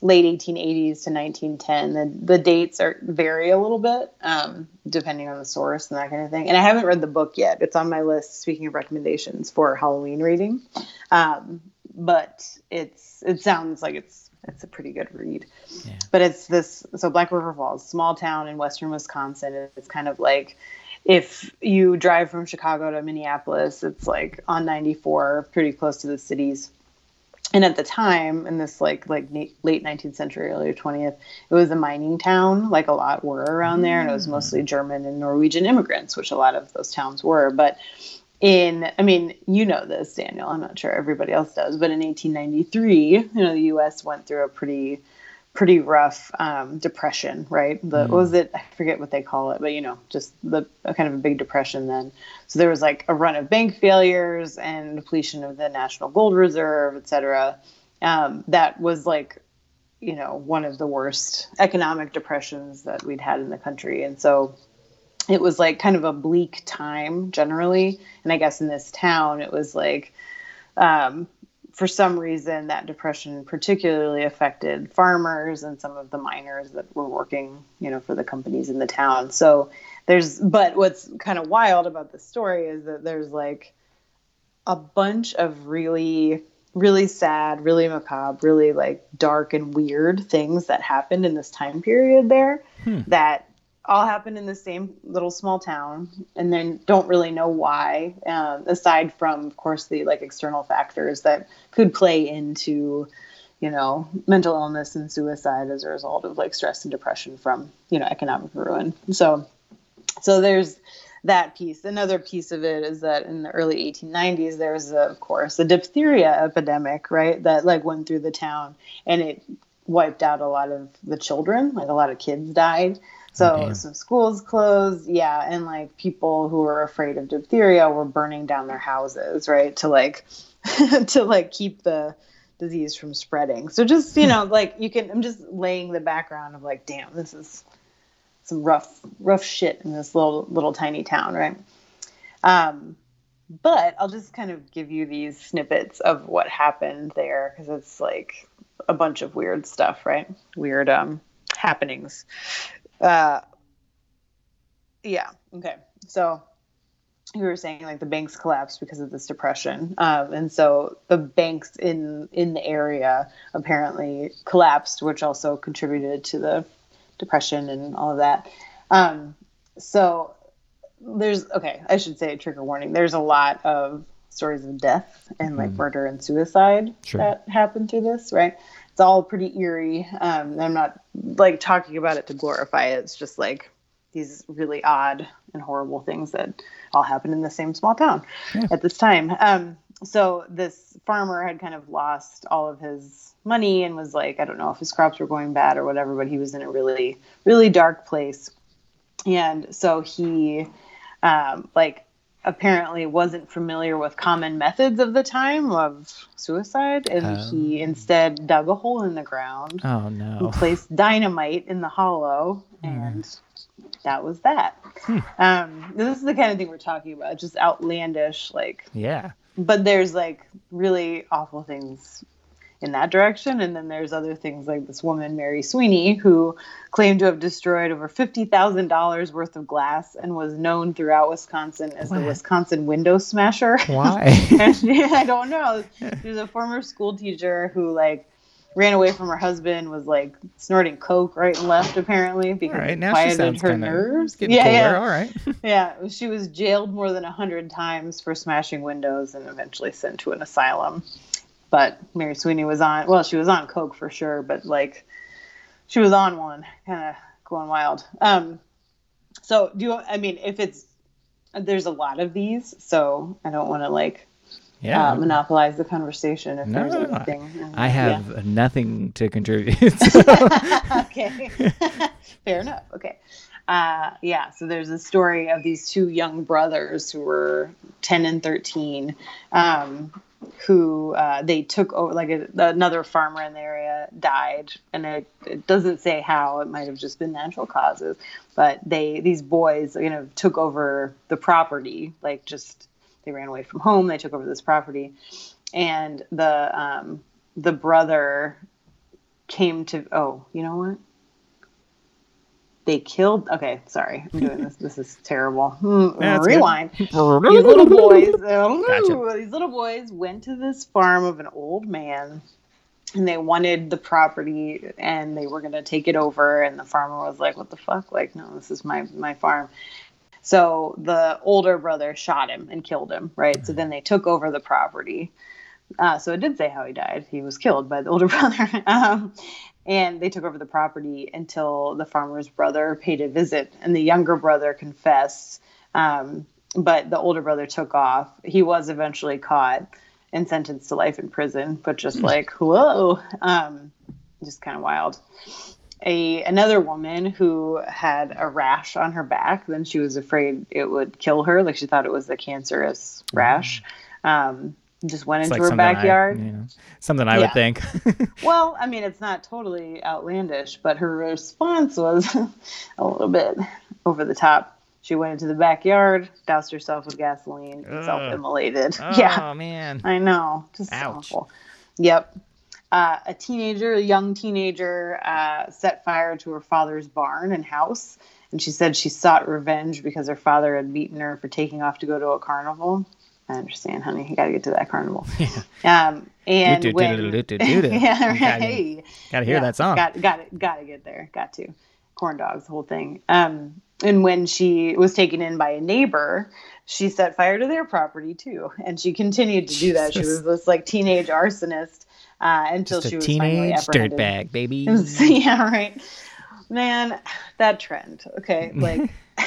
late 1880s to 1910. The, the dates are vary a little bit um, depending on the source and that kind of thing. And I haven't read the book yet. It's on my list. Speaking of recommendations for Halloween reading, um, but it's it sounds like it's it's a pretty good read. Yeah. But it's this so Black River Falls, small town in western Wisconsin. It's kind of like if you drive from Chicago to Minneapolis, it's like on 94, pretty close to the cities and at the time in this like like late 19th century early 20th it was a mining town like a lot were around there and it was mm. mostly german and norwegian immigrants which a lot of those towns were but in i mean you know this daniel i'm not sure everybody else does but in 1893 you know the us went through a pretty pretty rough um, depression, right? The mm. was it? I forget what they call it, but you know, just the kind of a big depression then. So there was like a run of bank failures and depletion of the national gold reserve, et cetera. Um, that was like, you know, one of the worst economic depressions that we'd had in the country, and so it was like kind of a bleak time generally. And I guess in this town, it was like. Um, for some reason, that depression particularly affected farmers and some of the miners that were working, you know, for the companies in the town. So there's, but what's kind of wild about the story is that there's like a bunch of really, really sad, really macabre, really like dark and weird things that happened in this time period there hmm. that all happened in the same little small town and then don't really know why um, aside from of course the like external factors that could play into you know mental illness and suicide as a result of like stress and depression from you know economic ruin. So so there's that piece. Another piece of it is that in the early 1890s there was a, of course a diphtheria epidemic right that like went through the town and it wiped out a lot of the children. Like a lot of kids died so some schools closed, yeah, and like people who were afraid of diphtheria were burning down their houses, right, to like to like keep the disease from spreading. So just you know, like you can, I'm just laying the background of like, damn, this is some rough rough shit in this little little tiny town, right? Um, but I'll just kind of give you these snippets of what happened there because it's like a bunch of weird stuff, right? Weird um happenings. Uh, yeah. Okay. So you were saying like the banks collapsed because of this depression, um, and so the banks in in the area apparently collapsed, which also contributed to the depression and all of that. Um, so there's okay, I should say trigger warning. There's a lot of stories of death and like mm. murder and suicide sure. that happened through this, right? It's all pretty eerie. Um, I'm not like talking about it to glorify it. It's just like these really odd and horrible things that all happened in the same small town yeah. at this time. Um, so this farmer had kind of lost all of his money and was like, I don't know if his crops were going bad or whatever, but he was in a really, really dark place. And so he, um, like, apparently wasn't familiar with common methods of the time of suicide and um, he instead dug a hole in the ground oh no He placed dynamite in the hollow hmm. and mm. that was that hmm. um, this is the kind of thing we're talking about just outlandish like yeah but there's like really awful things in that direction. And then there's other things like this woman, Mary Sweeney, who claimed to have destroyed over $50,000 worth of glass and was known throughout Wisconsin as what? the Wisconsin window smasher. Why? I don't know. She was a former school teacher who, like, ran away from her husband, was like snorting coke right and left apparently because All right, it now she quieted her nerves. getting yeah, cooler. yeah. All right. Yeah, she was jailed more than a hundred times for smashing windows and eventually sent to an asylum. But Mary Sweeney was on well, she was on coke for sure, but like she was on one, kind of going wild. Um, so do you? I mean, if it's there's a lot of these, so I don't want to like Yeah. uh, monopolize the conversation if No, there's anything. I have nothing to contribute. Yeah. okay. Fair enough. Okay. Uh, yeah. So there's a story of these two young brothers who were 10 and 13, um, who uh, they took over, like a, another farmer in the area died. And it, it doesn't say how, it might have just been natural causes. But they, these boys, you know, took over the property, like just they ran away from home. They took over this property. And the, um, the brother came to oh you know what they killed okay sorry i'm doing this this is terrible Hmm, That's good. rewind these little boys Gotcha. these little boys went to this farm of an old man and they wanted the property and they were going to take it over and the farmer was like what the fuck like no this is my my farm so the older brother shot him and killed him right so then they took over the property uh, so it did say how he died. He was killed by the older brother. um, and they took over the property until the farmer's brother paid a visit, and the younger brother confessed. Um, but the older brother took off. He was eventually caught and sentenced to life in prison, but just like, whoa, um, just kind of wild. A another woman who had a rash on her back, then she was afraid it would kill her. Like she thought it was a cancerous rash. Um, just went It's into like her something I- backyard. you know, something I Yeah. would think. Well, I mean, it's not totally outlandish, but her response was a little bit over the top. She went into the backyard, doused herself with gasoline, Ugh. self-immolated. Yeah. Oh yeah, man. I know. Just Ouch. awful. Yep. Uh, a teenager, a young teenager, uh, set fire to her father's barn and house, and she said she sought revenge because her father had beaten her for taking off to go to a carnival. I understand, honey. You got to get to that carnival. Um, and Do, do, when, do, do, do, do, yeah, right. Gotta hear Yeah, that song. Got got it. Got to get there. Got to. Corn dogs, the whole thing. Um, and when she was taken in by a neighbor, she set fire to their property too, and she continued to do that. She was this like teenage arsonist uh, until she was finally teenage apprehended. dirtbag, baby. yeah, right. Man, that trend. Okay, like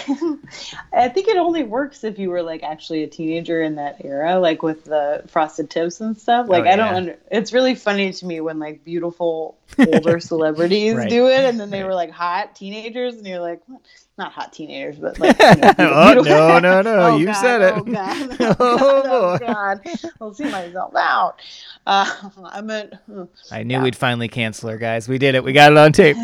I think it only works if you were like actually a teenager in that era, like with the frosted tips and stuff. Like Oh, I don't under it's really funny to me when like beautiful older celebrities Right. do it and then they Right. were like hot teenagers and you're like what? not hot teenagers, but like you know, Oh, no, no, no, Oh, you God, said it. Oh god. Oh, Oh, boy. god. I'll see myself out. Uh, I meant I knew we'd finally cancel her, guys. We did it. We got it on tape.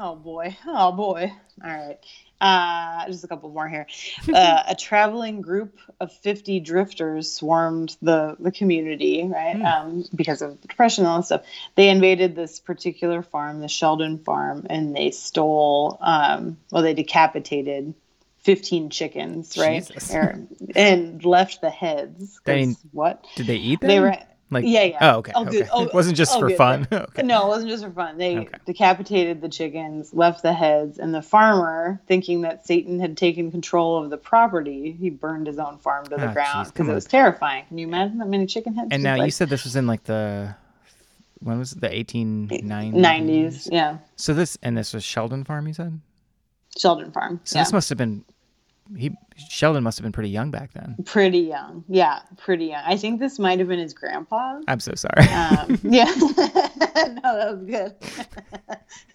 Oh boy. Oh boy. All right. Uh, just a couple more here. Uh, a traveling group of 50 drifters swarmed the, the community, right? Um, because of the depression and all that stuff. They invaded this particular farm, the Sheldon farm, and they stole, um, well, they decapitated 15 chickens, right? Or- and left the heads. I mean, what? Did they eat them? They were. Like yeah, yeah. Oh, okay. I'll okay. I'll- it wasn't just I'll for fun. okay. No, it wasn't just for fun. They Okay. decapitated the chickens, left the heads, and the farmer, thinking that Satan had taken control of the property, he burned his own farm to the Oh, ground because it was terrifying. Can you imagine that many chicken heads? And now you said this was in like the when was it? The 1890s. yeah, So this and this was Sheldon Farm. You said. Sheldon farm. So yeah. this must have been. He Sheldon must have been pretty young back then. pretty young. Yeah, pretty young. I think this might have been his grandpa. I'm so sorry. Um, yeah, no, that was good.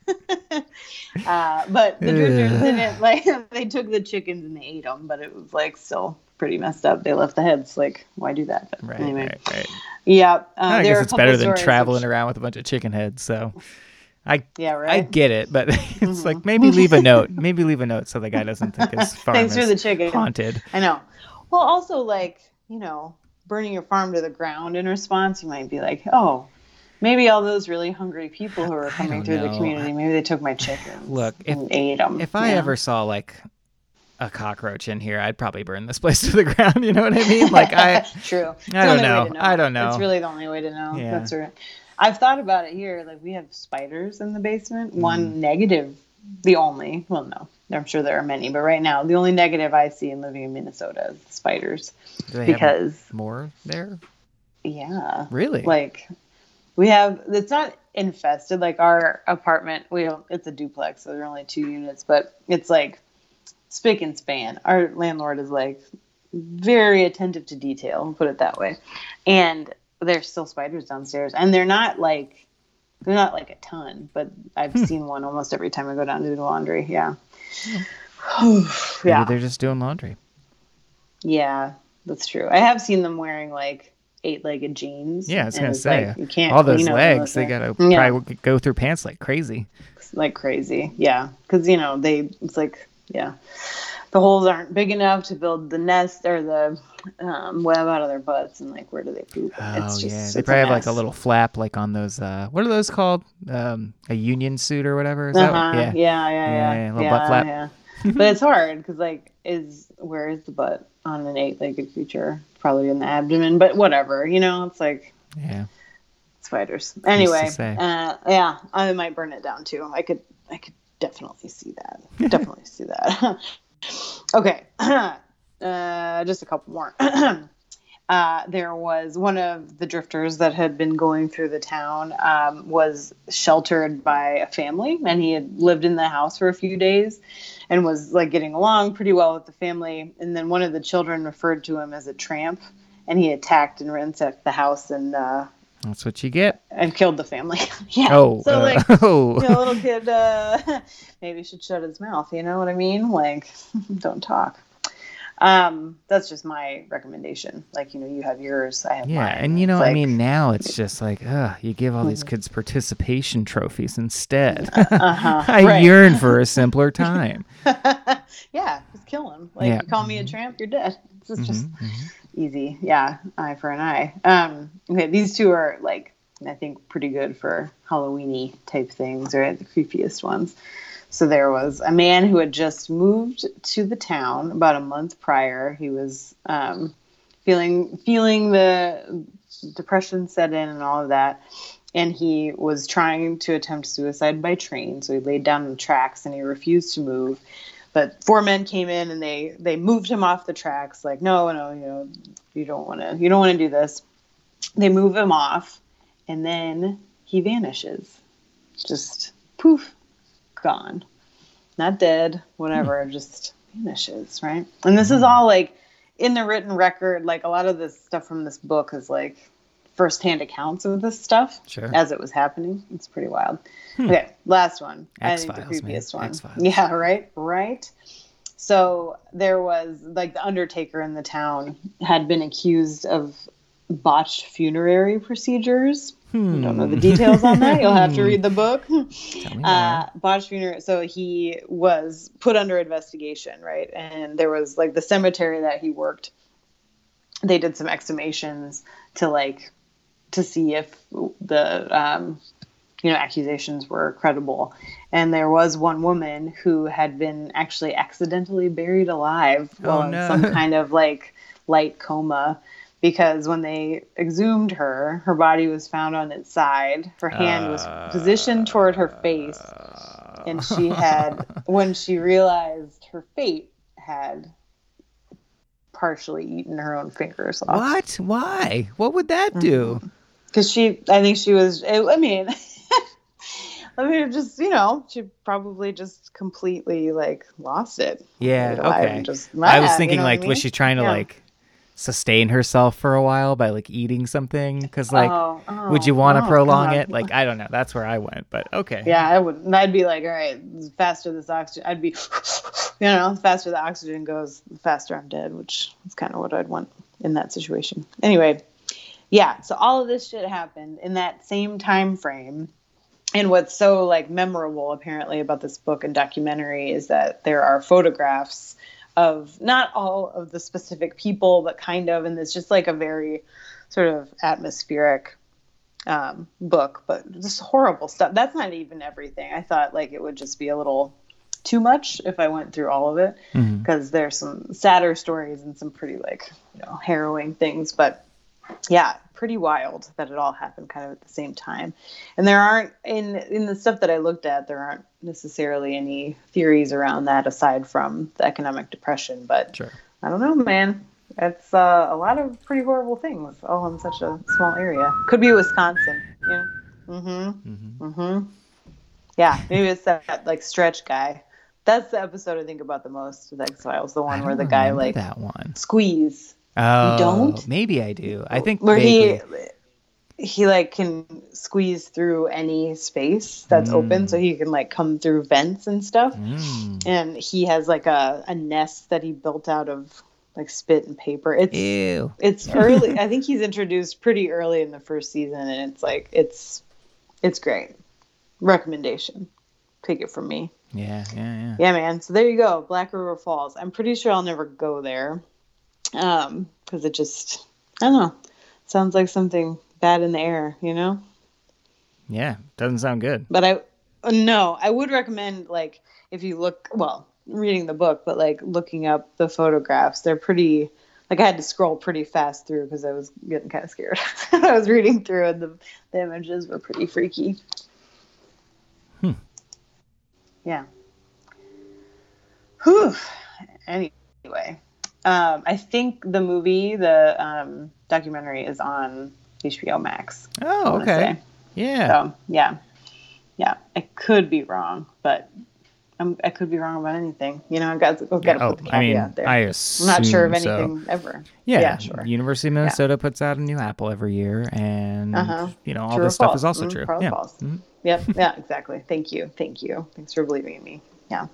uh, but the drifters didn't like. They took the chickens and they ate them, but it was like still pretty messed up. They left the heads. Like, why do that? But right, anyway, right, right. yeah. Uh, I guess it's better than traveling which- around with a bunch of chicken heads. So, I Yeah, right? I get it, but it's like mm-hmm. maybe leave a note. Maybe leave a note so the guy doesn't think his farm Thanks for is the chicken. haunted. I know. Well, also like you know, burning your farm to the ground in response, you might be like, oh. Maybe all those really hungry people who are coming through the community, maybe they took my chickens Look, if- and ate them. If I ever saw like a cockroach in here, I'd probably burn this place to the ground. You know what I mean? Like I, True. I don't know. to I don't know. It's really the only way to know. Yeah. That's right. I've thought about it here. Like we have spiders in the basement. Mm-hmm. One negative, the only. Well, no, I'm sure there are many, but right now the only negative I see in living in Minnesota is spiders. Do they Because have more there? yeah, Really? like we have. It's not infested. Like our apartment, we don't. It's a duplex, so there are only two units, but it's like spick and span. Our landlord is like very attentive to detail, put it that way. And there's still spiders downstairs, and they're not like they're not like a ton, but I've Hmm. seen one almost every time I go down to do laundry. Yeah. Maybe yeah. they're just doing laundry. Yeah, that's true. I have seen them wearing like eight-legged jeans. Yeah, I was gonna say like, you can't all those legs. They gotta Yeah. probably go through pants like crazy. like crazy. Yeah, because you know they it's like yeah, the holes aren't big enough to build the nest or the um, web out of their butts, and like where do they poop? Oh it's just, yeah, they probably have like a little flap like on those. uh What are those called? Um, a union suit or whatever. Is? Uh-huh. Yeah. yeah, yeah, Yeah, yeah, yeah, little butt flap. yeah. but it's hard because like is where is the butt on an eight-legged creature? Probably in the abdomen, but whatever. You know, it's like Yeah. spiders. Anyway, uh, yeah, I might burn it down too. I could, I could definitely see that. definitely see that. okay, uh, just a couple more. Uh, there was one of the drifters that had been going through the town um, was sheltered by a family and he had lived in the house for a few days and was like getting along pretty well with the family and then one of the children referred to him as a tramp and he attacked and ransacked the house and uh, That's what you get. I've killed the family. yeah. Oh. So uh, like oh. you know, little kid uh, maybe should shut his mouth. You know what I mean? Like, don't talk. Um, that's just my recommendation. Like, you know, you have yours, I have Yeah, mine. and you know, It's I mean, now it's just like, ugh, you give all these kids participation trophies instead. uh-huh, I right. yearn for a simpler time. yeah, just kill him. Like, Yeah. you call me a tramp, you're dead. This is just Mhm, mhm. Easy. Yeah, eye for an eye. Um, okay, these two are like I think pretty good for Halloweeny type things, or the creepiest ones. So there was a man who had just moved to the town about a month prior. He was um, feeling feeling the depression set in and all of that. And he was trying to attempt suicide by train. So he laid down the tracks and he refused to move. But four men came in and they they moved him off the tracks. Like, no, no, you know, you don't want to, you don't want to do this. They move him off, and then he vanishes. Just poof, gone. Not dead, whatever, hmm. just vanishes, right? And this is hmm. all like in the written record. Like a lot of this stuff from this book is like firsthand accounts of this stuff Sure. as it was happening. It's pretty wild. Okay, last one. I think the X-Files, man. one. X-Files. Yeah, right, right. So there was like the Undertaker in the town had been accused of botched funerary procedures. I don't know the details on that. You'll have to read the book. Tell me more. Uh, botched funeral. So he was put under investigation, right? And there was like the cemetery that he worked. They did some exhumations to like to see if the um, you know accusations were credible. And there was one woman who had been actually accidentally buried alive Oh, while in some kind of like light coma. Because when they exhumed her, her body was found on its side. Her hand was positioned toward her face and she had when she realized her fate had partially eaten her own fingers off What? Why? What would that do? Because she i think she was i mean i mean just you know she probably just completely like lost it Yeah. Okay. just I was mad, you thinking know what I like, was she trying to Yeah. like sustain herself for a while by like eating something? Because like, Oh, would you oh, want to oh, prolong God. it? Like, I don't know. That's where I went, but okay. Yeah, I would. And I'd be like, all right, faster this oxygen, I'd be, you know, the faster the oxygen goes, the faster I'm dead, which is kind of what I'd want in that situation. Anyway, yeah. So all of this shit happened in that same time frame. And what's so like memorable apparently about this book and documentary is that there are photographs of not all of the specific people, but kind of, and it's just like a very sort of atmospheric um, book, but just horrible stuff. That's not even everything. I thought like it would just be a little too much if I went through all of it because there's some sadder stories and some pretty like you know harrowing things. But yeah, pretty wild that it all happened kind of at the same time. And there aren't in in the stuff that I looked at, there aren't necessarily any theories around that aside from the economic depression. But Sure. I don't know, man. It's uh, a lot of pretty horrible things all in such a small area. Could be Wisconsin, you know. Mm-hmm. Mm-hmm. Yeah, maybe it's that like stretch guy. That's the episode I think about the most with X Files. The one where the guy like that one. squeeze Oh, don't? Maybe I do. I think where vaguely. he he like can squeeze through any space that's open so he can like come through vents and stuff Mm. and he has like a, a nest that he built out of like spit and paper it's Ew. it's early i think he's introduced pretty early in the first season and it's like it's it's great recommendation take it from me Yeah, yeah, yeah. yeah man so there you go black river falls i'm pretty sure i'll never go there um because it just i don't know sounds like something bad in the air you know Yeah, doesn't sound good. but i no i would recommend like if you look well reading the book but like looking up the photographs they're pretty like i had to scroll pretty fast through because i was getting kind of scared i was reading through and the, the images were pretty freaky Hmm. yeah Whew. anyway um, i think the movie the um, documentary is on hbo max Oh, okay. say. Yeah. so yeah, yeah, I could be wrong, but I'm, I could be wrong about anything. You know, I got to, got to oh, put the I mean, caveat there. I I'm not sure of so. anything ever. Yeah, yeah, sure. University of Minnesota puts out a new apple every year, and Uh-huh. you know all True this stuff false? is also Mm, true. Yeah. Mhm. Yep, yeah, exactly. Thank you, thank you. Thanks for believing in me. Yeah,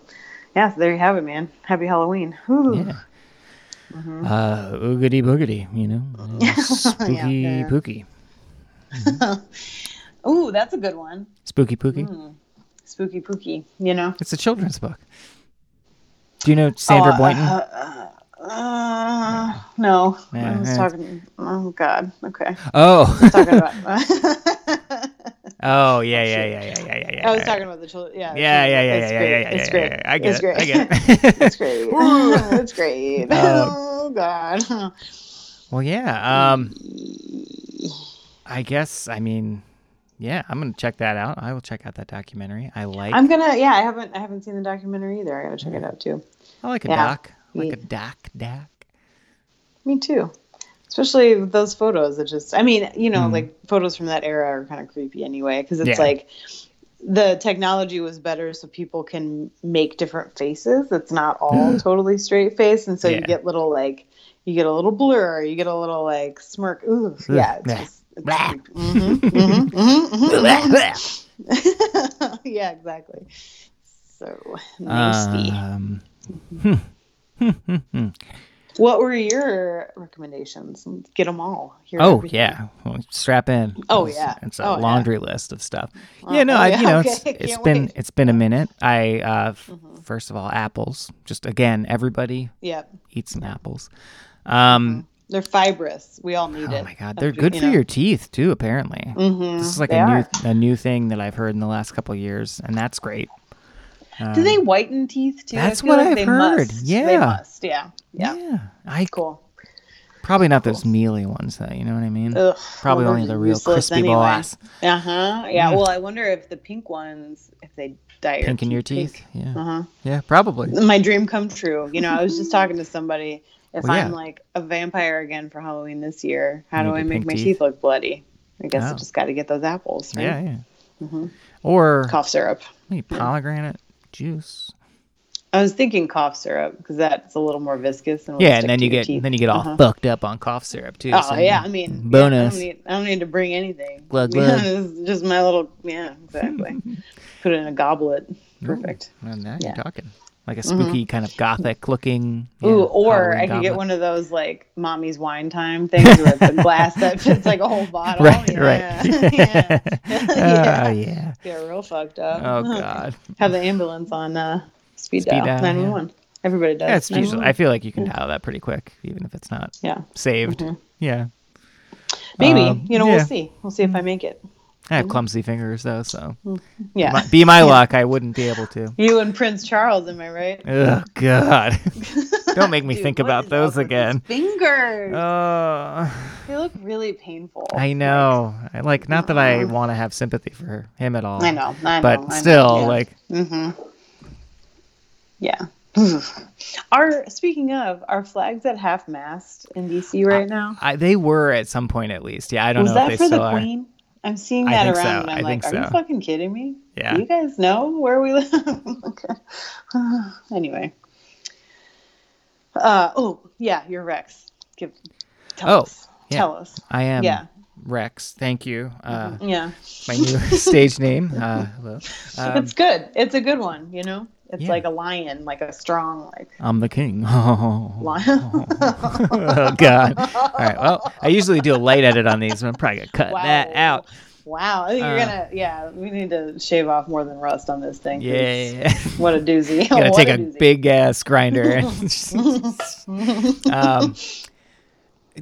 yeah. So there you have it, man. Happy Halloween. Whew. Yeah. Uh, oogity boogity, you know, uh, spooky yeah. pooky, Ooh, that's a good one. spooky pooky. Mm. Spooky pooky. You know. It's a children's book. Do you know Sandra Oh, Boynton? Uh, uh, no, Yeah, I was yeah. talking. Oh God. Okay. oh, talking about. oh yeah, yeah, yeah, yeah, yeah, yeah, yeah. I was talking about the children. Yeah. Yeah, yeah, yeah, yeah, yeah, yeah, It's great. I get it's it. Great. I get it. it's great. it's great. Uh, oh God. Well, yeah. Um, I guess. I mean, yeah. I'm gonna check that out. I will check out that documentary. I like. I'm gonna. Yeah, I haven't. I haven't seen the documentary either. I gotta check it out too. I like a yeah. doc. Like a doc. Doc. Me too. Especially those photos. It just. I mean, you know, Hmm. like photos from that era are kind of creepy anyway because it's Yeah. like the technology was better so people can make different faces. It's not all totally straight face, and so Yeah. you get little like you get a little blur, you get a little like smirk. Ooh, yeah, it's just, it's Blah. creepy. Mhm, mhm, mhm, yeah, exactly. So nasty. Um, what were your recommendations? Get them all. Hear oh everything. yeah, well, strap in. Oh, It's- yeah. it's a Oh, yeah. laundry list of stuff. yeah, no, oh, I, yeah, you know, okay. it's it's been wait. Mm-hmm. it's been a minute. I uh, f- first of all, apples. Just again, everybody Yep. eat some apples. Um, They're fibrous. We all need it. oh my god, they're good you for know. your teeth too. Apparently, Mhm, this is like they a new are. a new thing that I've heard in the last couple of years, and that's great. Do they whiten teeth too? That's what like I've they heard. Must. Yeah. They must. Yeah. Yeah. Yeah, I Cool. probably not those mealy ones though. You know what I mean? Ugh, Probably well, only the real crispy anyway. Uh huh. Yeah. Mm. Well, I wonder if the pink ones, if they dye your Pink in your teeth. Yeah, Uh huh. yeah, probably. My dream come true. You know, I was just talking to somebody. If Well, I'm like a vampire again for Halloween this year, how do I make my teeth? teeth? look bloody? I guess I Oh. just got to get those apples. Right? Yeah, yeah. Mm-hmm. Or Cough syrup. maybe pomegranate juice. I was thinking cough syrup because that's a little more viscous. And Yeah, and then you get teeth. then you get all Uh-huh. fucked up on cough syrup too. Oh so yeah, I mean, yeah, bonus. I, don't need, I don't need to bring anything. Glug, glug. just my little. Yeah, exactly. Put it in a goblet. Perfect. Well, now Yeah. you're talking like a spooky kind of gothic looking. yeah, Ooh, or Halloween I could get one of those like mommy's wine time things where it's a glass that fits like a whole bottle. Right, yeah. right. yeah. Oh yeah. Get real fucked up. Oh god. Have the ambulance on uh, speed, Speed dial. dial, yeah. 911. Everybody does. Yeah, it's usually. I feel like you can dial that pretty quick, even if it's not yeah. saved. Yeah. Maybe. Um, you know, yeah. we'll see. We'll see if I make it. I have clumsy fingers though, so Yeah. might be my luck. I wouldn't be able to. You and Prince Charles, am I right? Oh God. Don't make me Dude, think about those up with his again. Fingers. Uh, they look really painful. I know. I like not that I want to have sympathy for him at all. I know. I know. But I know, still, yeah. like, Mm-hmm. Yeah. Are speaking of, are flags at half mast in DC right now? I, they were at some point at least. Yeah, I don't Was know if they for the are. Queen? I'm seeing that around, so. and I I'm like, think are you fucking kidding me? Yeah. Do you guys know where we live? okay. anyway. Uh oh yeah, you're Rex. Give tell Oh, us. yeah. Tell us. I am Yeah. Rex. Thank you. Uh, Yeah. my new stage name. Uh, hello. Um, it's good. It's a good one, you know? It's Yeah. like a lion, like a strong like I'm the king. oh lion. God. All right. Well, I usually do a light edit on these, but I'm probably gonna cut that out. Wow, I think you're Uh, gonna. Yeah, we need to shave off more than rust on this thing. Yeah. What a doozy. Gotta take a, doozy. big ass grinder. um,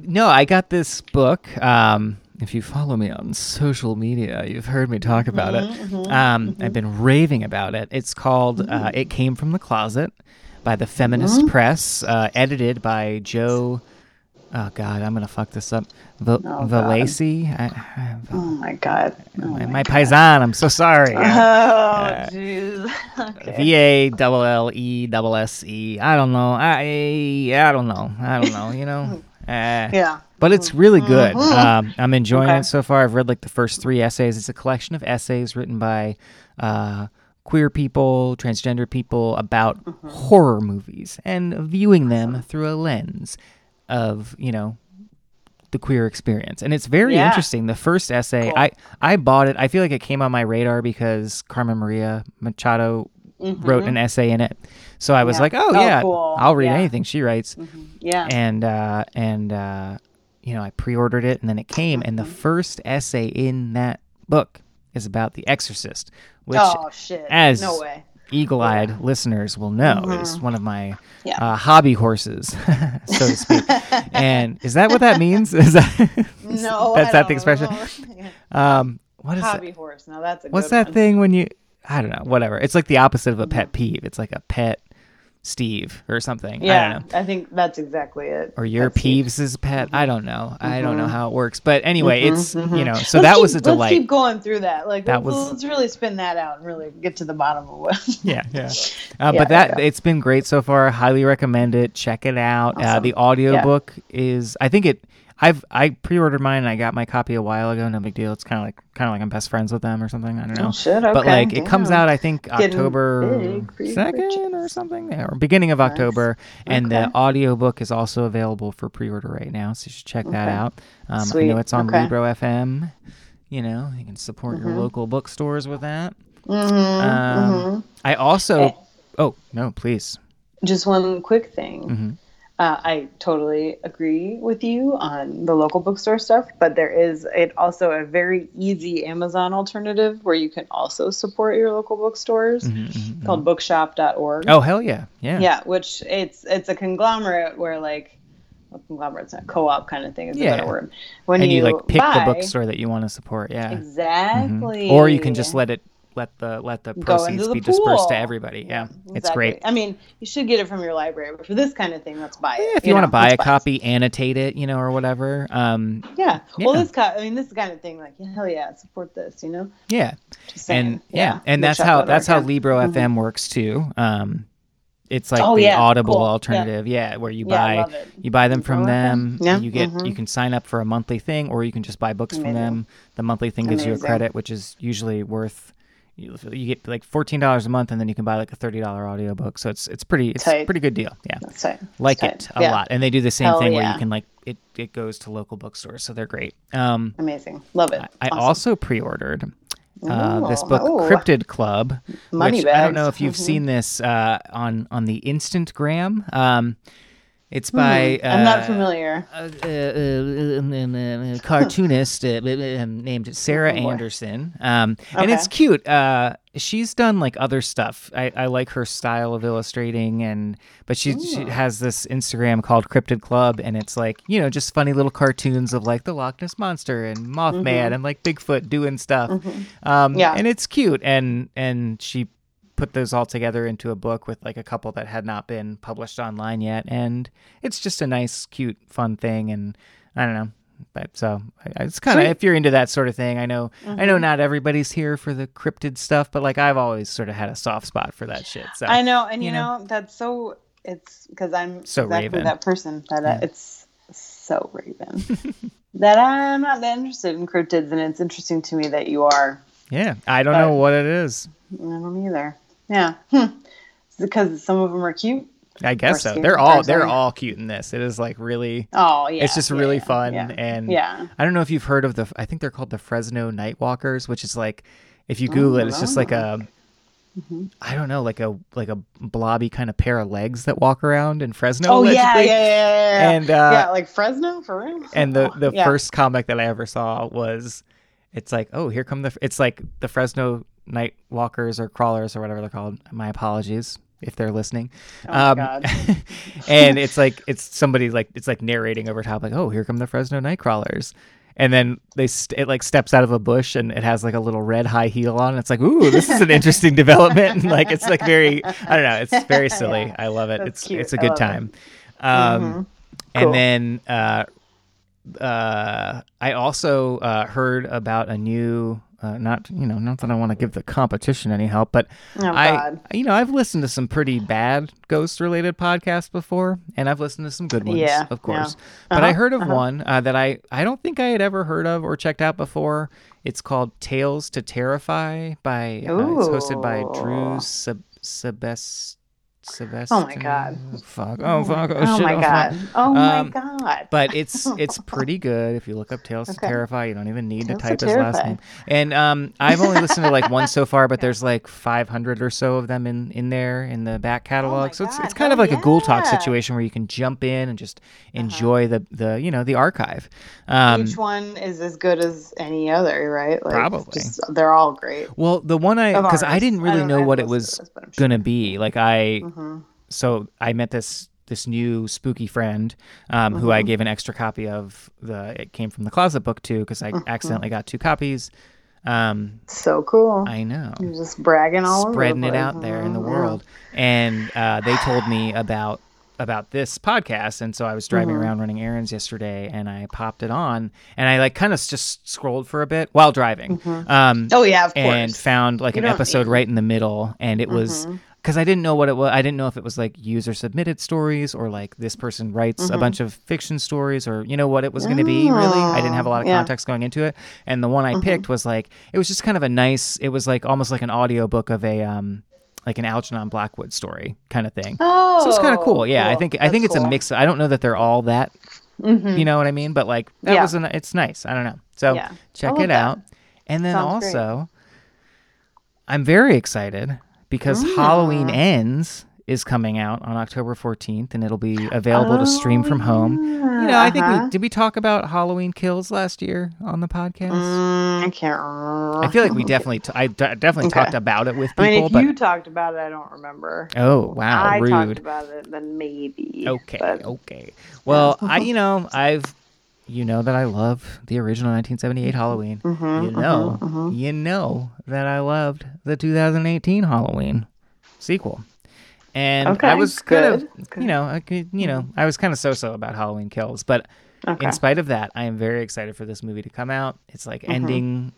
no, I got this book. Um, if you follow me on social media, you've heard me talk about Mm-hmm, it. Um, I've been raving about it. It's called Mm. uh, "It Came from the Closet" by the Feminist Mm-hmm. Press, uh, edited by Joe. Oh God, I'm gonna fuck this up. V- Oh, Valacy. Oh my god. Oh my, my my paisan. I'm so sorry. Oh Uh, jeez. Okay. V A double L E double S E. I don't know. I I don't know. I don't know. You know. Uh, Yeah. But it's really good. Um, I'm enjoying Okay. it so far. I've read like the first three essays. It's a collection of essays written by uh, queer people, transgender people about horror movies and viewing them through a lens of you know the queer experience and it's very Yeah. interesting the first essay Cool. i i bought it i feel like it came on my radar because carmen maria machado wrote an essay in it so i was Mm-hmm. Yeah. like oh, Oh, yeah cool. i'll read Yeah. anything she writes Yeah. and uh and uh you know i pre-ordered it and then it came and the Mm-hmm. first essay in that book is about the exorcist which oh shit. as no way. eagle-eyed listeners will know is one of my Mm-hmm. Yeah. uh, hobby horses so to speak and is that what that means is that No. that's that the expression um what is Hobby that? horse. Now that's a what's that one. thing when you i don't know whatever it's like the opposite of a Mm-hmm. pet peeve it's like a pet steve or something i Yeah, don't know I, think that's exactly it. or your That's it. peeves is pet i don't know i don't know how it works but anyway Mhm, it's mhm. you know so Let's that keep- was a delight Let's keep going through that. Like, That let's, was- let's really spin that out and really get to the bottom of what. yeah yeah uh, Yeah, but that yeah. it's been great so far highly recommend it check it out uh, Awesome. the audiobook is i think it i've i pre-ordered mine and i got my copy a while ago no big deal it's kind of like kind of like i'm best friends with them or something i don't know Oh, shit, but okay, like it comes out i think Getting october big for you 2nd or something or beginning of october and the Okay. audiobook is also available for pre-order right now so you should check that Okay. out um, i know it's on Okay. libro fm you know you can support your Mm-hmm. local bookstores with that Mhm, um, mhm. I also. Eh. Oh no, please. Just one quick thing. Uh, I totally agree with you on the local bookstore stuff, but there is it also a very easy Amazon alternative where you can also support your local bookstores called bookshop.org. Oh hell yeah, yeah. Yeah, which it's it's a conglomerate where like well, conglomerate's not co-op kind of thing is Yeah. a better word. When And you, like pick buy, the bookstore that you want to support. Yeah. Mm-hmm. Exactly. Or you can just let it let the let the proceeds the be dispersed to everybody. Yeah, it's Exactly. great. I mean, you should get it from your library, but for this kind of thing, let's buy it. Yeah, if you, want to buy a it. copy, annotate it, you know, or whatever. Um, Yeah. Well, this kind, I mean, this kind of thing, like, hell yeah, support this, you know? yeah, and yeah, and that's how that's how Libro FM works too. Um, it's like Mm-hmm. Oh, the yeah, Audible cool. Alternative, yeah, where you Yeah, buy you buy them from them. Yeah, You get mhm. you can sign up for a monthly thing, or you can just buy books from them. The monthly thing gives you a credit, which is usually worth. You, you get like fourteen dollars a month, and then you can buy like a thirty dollar audiobook. So it's it's pretty it's Tight. pretty good deal. Yeah, That's tight. like That's it tight. a Yeah. lot, and they do the same Hell thing where you can like it it goes to local bookstores, so they're great. Um, Amazing. Love it. I Awesome. also pre-ordered uh, this book, ooh. Cryptid Club. Money which I don't know if you've Mhm. seen this uh, on on the Instantgram. Um, it's by Hmm, I'm not uh, familiar. a, a cartoonist uh, um, named Sarah Oh. Andersen, um, and it's cute. Uh, she's done like other stuff. I, I like her style of illustrating, and but she she has this Instagram called Cryptid Club, and it's like you know just funny little cartoons of like the Loch Ness monster and Mothman and like Bigfoot doing stuff. Um, Mm-hmm. Yeah. and it's cute, and and she put those all together into a book with like a couple that had not been published online yet, and it's just a nice, cute, fun thing. And I don't know, but so it's kind of if you're into that sort of thing. I know, I know, Mhm. not everybody's here for the cryptid stuff, but like I've always sort of had a soft spot for that shit. So I know, and you, know. know, that's so. It's because I'm So exactly Raven. that person that uh, Yeah. it's so Raven that I'm not that interested in cryptids, and it's interesting to me that you are. yeah, I don't know what it is. I don't either. Yeah, hmm. because some of them are cute. I guess so. They're all they're all cute in this. It is like really. Oh yeah, it's just yeah, really yeah, fun, Yeah. and yeah. I don't know if you've heard of the. I think they're called the Fresno Nightwalkers, which is like, if you Google it, it's just like a. Mm-hmm. I don't know, like a like a blobby kind of pair of legs that walk around in Fresno. Oh yeah, yeah, yeah, yeah, yeah. And, uh, yeah, like Fresno for real. And the the first comic that I ever saw was, it's like, oh, here come the. It's like the Fresno night walkers or crawlers or whatever they're called. My apologies if they're listening. Oh Um, God. and it's like it's somebody like it's like narrating over top, like, oh, here come the Fresno night crawlers. And then they st- it like steps out of a bush and it has like a little red high heel on. It's like, ooh, this is an interesting development. And like it's like very, I don't know, it's very silly. Yeah. I love it. That's it's cute. it's a good love it. time. Um, Mhm. And then uh, uh, I also uh, heard about a new. Uh, not you know not that I want to give the competition any help, but Oh, I God. you know I've listened to some pretty bad ghost related podcasts before, and I've listened to some good ones, Yeah, of course. yeah. But I Uh-huh, heard of uh-huh. one uh, that I I don't think I had ever heard of or checked out before. It's called Tales to Terrify by uh, it's hosted by Drew. Seb- Sebest. Oh my God. Fuck! Oh fuck! Oh, Oh, shit, my fuck. god. Oh my Um, god. But it's it's pretty good. If you look up Tales to Terrify, you don't even need Tales to to type his last name. And um, I've only listened to like one so far, but there's like 500 or so of them in in there in the back catalog. so it's it's kind of hell like a Ghoul Talk. Uh-huh. situation where you can jump in and just enjoy the the you know the archive. Um, Each one is as good as any other, right? Like, Probably. just- they're all great. well, the one I because I didn't really don't- know what it was listened to this, but I'm sure. gonna be. Like I Mhm. so I met this this new spooky friend um, who I gave an extra copy of the it came from the closet book too because I accidentally got two copies. Um, So cool. I know, You're just bragging all over the spreading it out there in the Mhm, world, and uh, they told me about about this podcast and so i was driving Mm-hmm. around running errands yesterday and i popped it on and i like kind of just scrolled for a bit while driving um Oh yeah, of and found like You an episode need- right in the middle and it was Mm-hmm. Because i didn't know what it was i didn't know if it was like user submitted stories or like this person writes Mm-hmm. a bunch of fiction stories or you know what it was going to be really i didn't have a lot of Yeah. context going into it and the one i picked was like it was just kind of a nice it was like almost like an audiobook of a um like an Algernon Blackwood story kind of thing. oh, so it's kind of cool. Yeah, I think I think it's a That's cool. mix. I don't know that they're all that. Mhm. You know what I mean? But like that Yeah. was an it's nice. I don't know. So Yeah. Check it that. out. And then Sounds great. also I'm very excited because Mm. Halloween Ends is coming out on October 14th and it'll be available to stream from home. You know, I think Uh-huh. we did we talk about Halloween kills last year on the podcast? Mm, I can't remember. I feel like we definitely t- I d- definitely Okay. talked about it with I people, mean, if but you talked about it, I don't remember. oh wow, I rude. talked about it, then maybe. Okay, but- okay. Well, I you know I've you know that I love the original 1978 Halloween. Mm-hmm, you know, you know that I loved the 2018 Halloween sequel. And I was kind of, you know, I could, you know, I was kind of so-so about Halloween Kills, but Okay. in spite of that, I am very excited for this movie to come out. It's like Mm-hmm. ending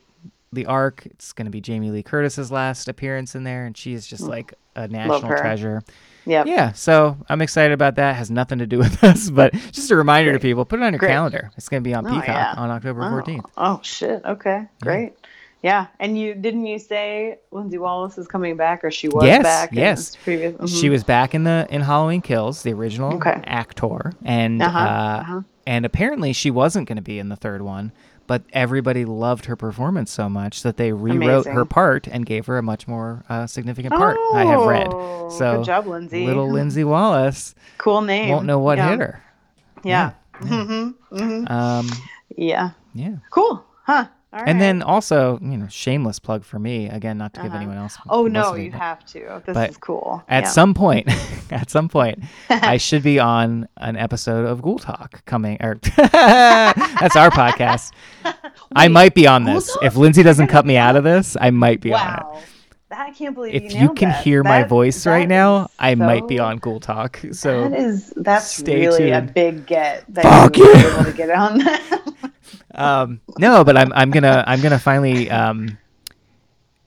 the arc. It's going to be Jamie Lee Curtis's last appearance in there, and she is just like a national Mm. treasure. Yep. Yeah, so I'm excited about that. Has nothing to do with us, but just a reminder to people. Put it on your Great. calendar. It's going to be on Oh, Peacock yeah. on October Oh. 14th. Oh shit. Okay. Great. Yeah. And you didn't you say Lindsey Wallace is coming back, or she was Yes, back? in yes. Previous. She mhm. was back in the in Halloween Kills, the original Okay. actor, and Uh-huh, uh, uh-huh. and apparently she wasn't going to be in the third one, but everybody loved her performance so much that they rewrote her part and gave her a much more uh, significant part. I have read. Oh, So good job, Lindsay. little Lindsey Wallace Cool name. won't know what yeah. hit her. Yeah. hmm hmm Um, Yeah. yeah. Cool. Huh. All right. And then also, you know, shameless plug for me again, not to give Uh-huh. anyone else. Oh no, you but have to. This but is cool. At Yeah. some point, at some point, I should be on an episode of Ghoul Talk coming. Or that's our podcast. I might be on this if Lindsay doesn't cut me out of this. I might be on it. That, I can't believe if you, you can that. hear my That- voice that right now, I might be on Ghoul Talk. So that is that's really a big get that Fuck you were able to get on that. Um, no, but I'm I'm gonna I'm gonna finally um,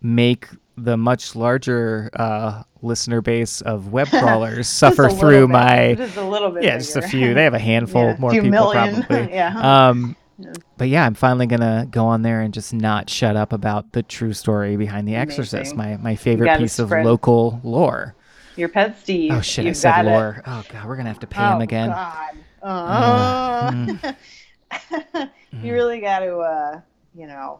make the much larger uh, listener base of web crawlers suffer through bit, my just a little bit. yeah, just a few. They have a handful Yeah, more people million. probably. Yeah. Um, but yeah, I'm finally gonna go on there and just not shut up about the true story behind The Exorcist, my my favorite piece of local lore. Your pet Steve. Oh shit, I you've said got it. lore. Oh god, we're gonna have to pay oh, him again. God. Uh, Uh, you really got to, uh, you know,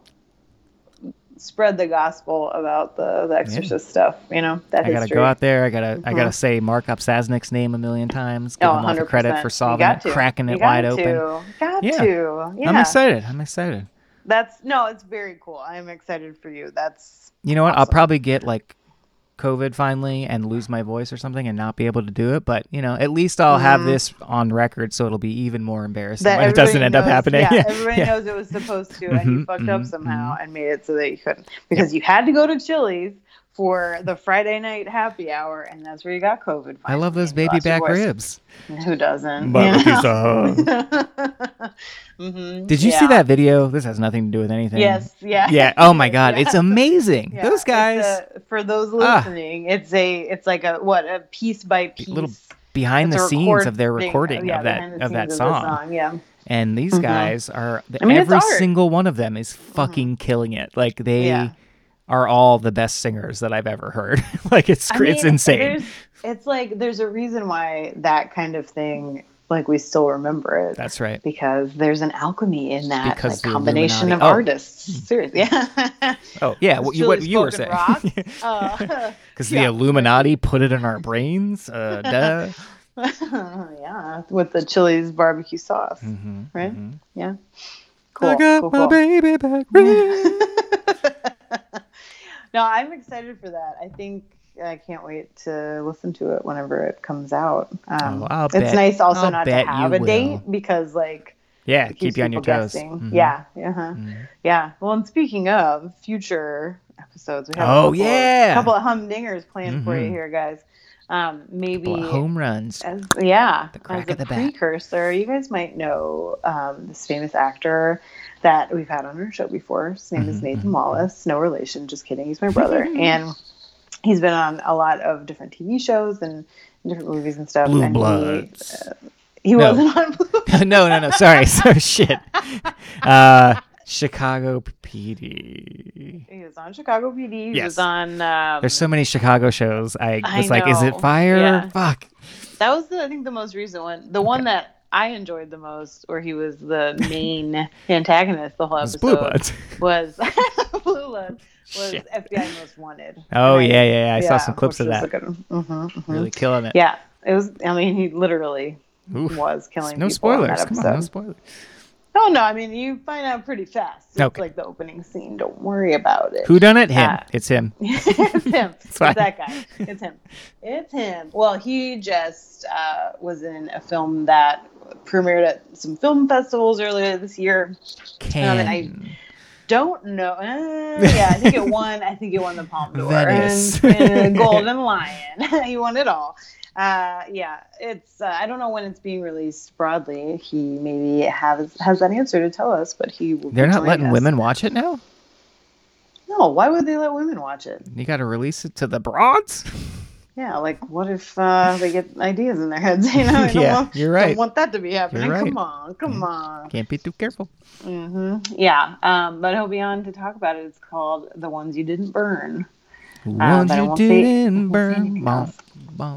spread the gospel about the, the Exorcist stuff. You know that I gotta history. go out there. I gotta I gotta Mhm. say Mark Opsasnick's name a million times. Give Oh, him all the 100%. credit for solving it, to. cracking it wide got open. Got Yeah. to. Yeah. I'm excited. I'm excited. That's no, it's very cool. I'm excited for you. That's You know what? I'll probably get like COVID finally and lose my voice or something and not be able to do it. But you know, at least I'll have this on record, so it'll be even more embarrassing Mm-hmm. that when it doesn't everybody end up happening. Yeah, Yeah, everybody yeah. knows it was supposed to, and you Mhm, fucked up mhm, somehow and made it so that you couldn't because you had to go to Chili's for the Friday night happy hour, and that's where you got COVID. I love those baby back ribs. Who doesn't? Barbecue You sauce. know? Mhm, Did you see that video? This has nothing to do with anything. Yes. Yeah. Yeah. Oh my god, Yeah. it's amazing. Yeah, Those guys a- for those Ah. listening, it's a it's like a what a piece by piece little behind the a scenes of their recording- recording yeah, of that behind of that scenes song. Yeah. And these Mhm. guys are I mean, every. Mm-hmm. single one of them is fucking killing it. Like they Yeah. Are all the best singers that I've ever heard. like it's I cr- it's insane. It's like there's a reason why that kind of thing, like we still remember it. That's right. because there's an alchemy in that Because like, combination of oh. artists. Seriously, yeah. Oh yeah, what you, what you were saying. rock. Uh, Because yeah. the Illuminati put it in our brains. Uh, duh. yeah, with the Chili's barbecue sauce, Mhm, right? mhm. Yeah. Cool. I got cool, my cool. baby back. No, I'm excited for that. I think I can't wait to listen to it whenever it comes out. Um, Oh, it's bet- nice also I'll not to have a date because like yeah, keep you on your toes. Mhm. Yeah, uh-huh. Mhm. yeah. Well, and speaking of future episodes, we have Oh, a couple yeah. of, couple of humdingers planned for you Mhm. here, guys. Um, maybe home runs. as yeah, The crack as a of the bat. precursor, you guys might know um, this famous actor that we've had on our show before. His name is Mhm, Nathan mhm, Wallace. No relation, just kidding. He's my brother, and he's been on a lot of different TV shows and different movies and stuff. Blue and he- Bloods. uh, He, No. wasn't on Blue. no, no, no. Sorry, sorry. Shit. Uh, Chicago PD. He was on Chicago PD. He Yes. was on. Um, There's so many Chicago shows. I I was like, is it fire? Yeah. Fuck. That was, the, I think, the most recent one. The one that I enjoyed the most, where he was the main antagonist the whole episode, Blue Bloods. was Blue Bloods was Shit. FBI Most Wanted. Oh right? yeah, yeah, yeah. I saw some clips of that. a good one. Mhm, mhm. Really killing it. Yeah, it was. I mean, he literally Oof. was killing. No spoilers. Come on, no spoilers. Oh no, I mean you find out pretty fast. It's Okay. like the opening scene. Don't worry about it. Who done it? Him. Uh, it's him. it's him. It's, that guy. It's him. It's him. Well, he just uh, was in a film that premiered at some film festivals earlier this year. Ken. and I- Don't know. Uh, yeah, I think it won. I think it won the Palme d'Or and, and Golden Lion. he won it all. Uh, yeah, it's. Uh, I don't know when it's being released broadly. He maybe has has that answer to tell us, but he. Will be They're not letting us. women watch it now. No, why would they let women watch it? You got to release it to the broads. Yeah, like what if uh, they get ideas in their heads? You know, Yeah, want, you're right. Don't want that to be happening. right. Come on, come on. Can't be too careful. hmm Yeah, um, but he'll be on to talk about it. It's called "The Ones You Didn't Burn." The Ones but you didn't burn.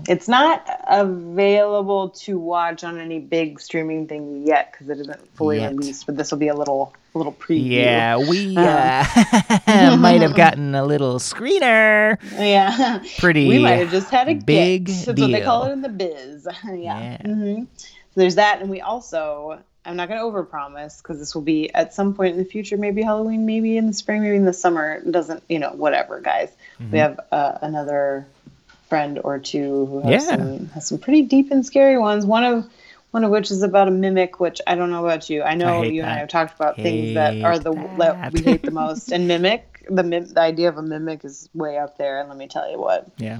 It's not available to watch on any big streaming thing yet because it isn't fully Yet. released. But this will be a little, a little preview. Yeah, we Uh-huh. uh, might have gotten a little screener. yeah. Pretty we might have just had a big get. That's what they call it in the biz. yeah. Yeah. hmm So there's that, and we also. I'm not going to overpromise because this will be at some point in the future, maybe Halloween, maybe in the spring, maybe in the summer. It doesn't, you know, whatever, guys. Mm-hmm. We have uh, another friend or two who has, Yeah. some, has some pretty deep and scary ones. One of one of which is about a mimic, which I don't know about you. I know hate you and I have talked about things that are the that we hate the most. And mimic, the, the idea of a mimic is way up there. And let me tell you what, Yeah.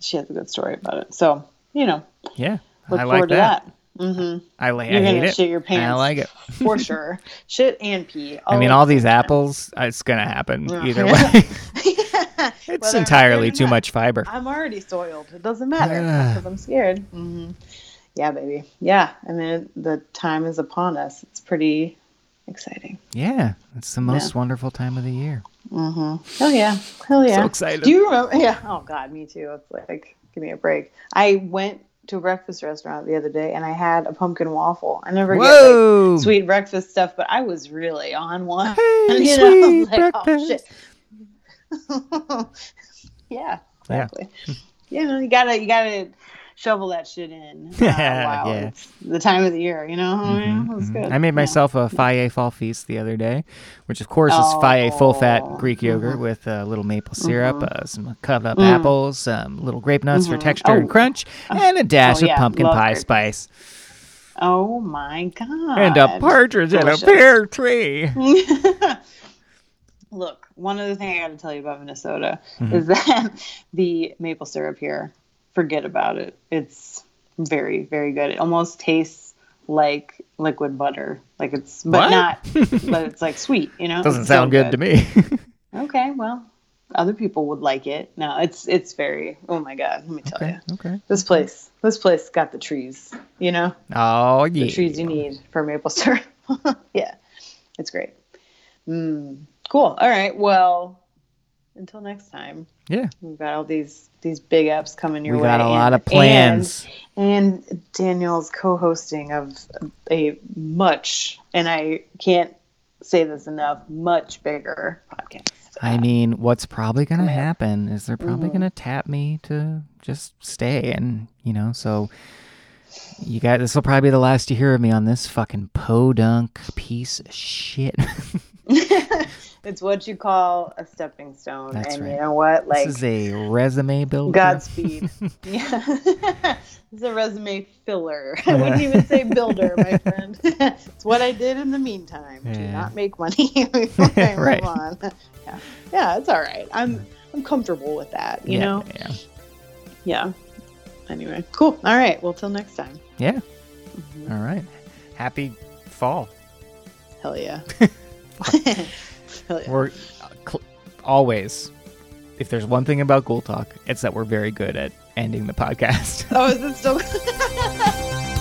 she has a good story about it. So, you know, Yeah. look I forward like to that. Mm-hmm. I like. You're hate gonna it. shit your I like it. For sure. Shit and pee. I mean, all these apples, uh, it's gonna happen Yeah. either way. it's Whether I'm entirely scared or too not. much fiber. I'm already soiled. It doesn't matter because I'm scared. hmm Yeah, baby. Yeah, I mean the time is upon us. It's pretty exciting. Yeah, it's the most wonderful time of the year. Hell yeah, hell yeah. So excited. Do you remember? Yeah. Oh God, me too. It's like give me a break. I went to a breakfast restaurant the other day and I had a pumpkin waffle. I never get like sweet breakfast stuff, but I was really on one. Hey, You know, I was sweet like, oh, breakfast. yeah, Yeah. exactly. you know, you gotta you gotta shovel that shit in. Uh, Yeah, while yeah. it's the time of the year. You know, I mean, good. I made Yeah. myself a Fage fall feast the other day, which of course is Fage full fat Oh, Greek yogurt with a little maple syrup, uh, some cut up Mm. apples, some little grape nuts for texture and Oh. crunch, and a dash Oh, yeah, of pumpkin love pie grape. spice, Oh my god! and a partridge in a pear tree. Look, one other thing I got to tell you about Minnesota Mm-hmm. is that the maple syrup here, forget about it. It's very, very good. It almost tastes like liquid butter. Like it's, but What? not, but it's like sweet, you know? Doesn't It's so sound good to me. Okay, well, other people would like it. No, it's, it's very, oh my God, let me tell okay, you. okay. This place, this place got the trees, you know? Oh yeah. the trees you need for maple syrup. yeah, it's great. Mm, cool. All right. Well, until next time, Yeah, we've got all these these big apps coming your we way. got a lot and- of plans. And, and Daniel's co-hosting of a much, and I can't say this enough, much bigger podcast. I mean, what's probably going to happen is they're probably Mm-hmm. going to tap me to just stay. And, you know, so you got this will probably be the last you hear of me on this fucking podunk piece of shit. It's what you call a stepping stone, That's and right. you know what? Like this is a resume builder. Godspeed. yeah. it's a resume filler. I wouldn't even say builder, my friend. it's what I did in the meantime to Yeah. not make money before I Right. move on. Yeah. Yeah, it's all right. I'm I'm comfortable with that, you yeah, know? Yeah. Yeah. Anyway. Cool. All right. Well till next time. Yeah. Mm-hmm. All right. Happy fall. Hell yeah. Yeah. We're cl- always, if there's one thing about Ghoul Talk, it's that we're very good at ending the podcast. Oh, is it still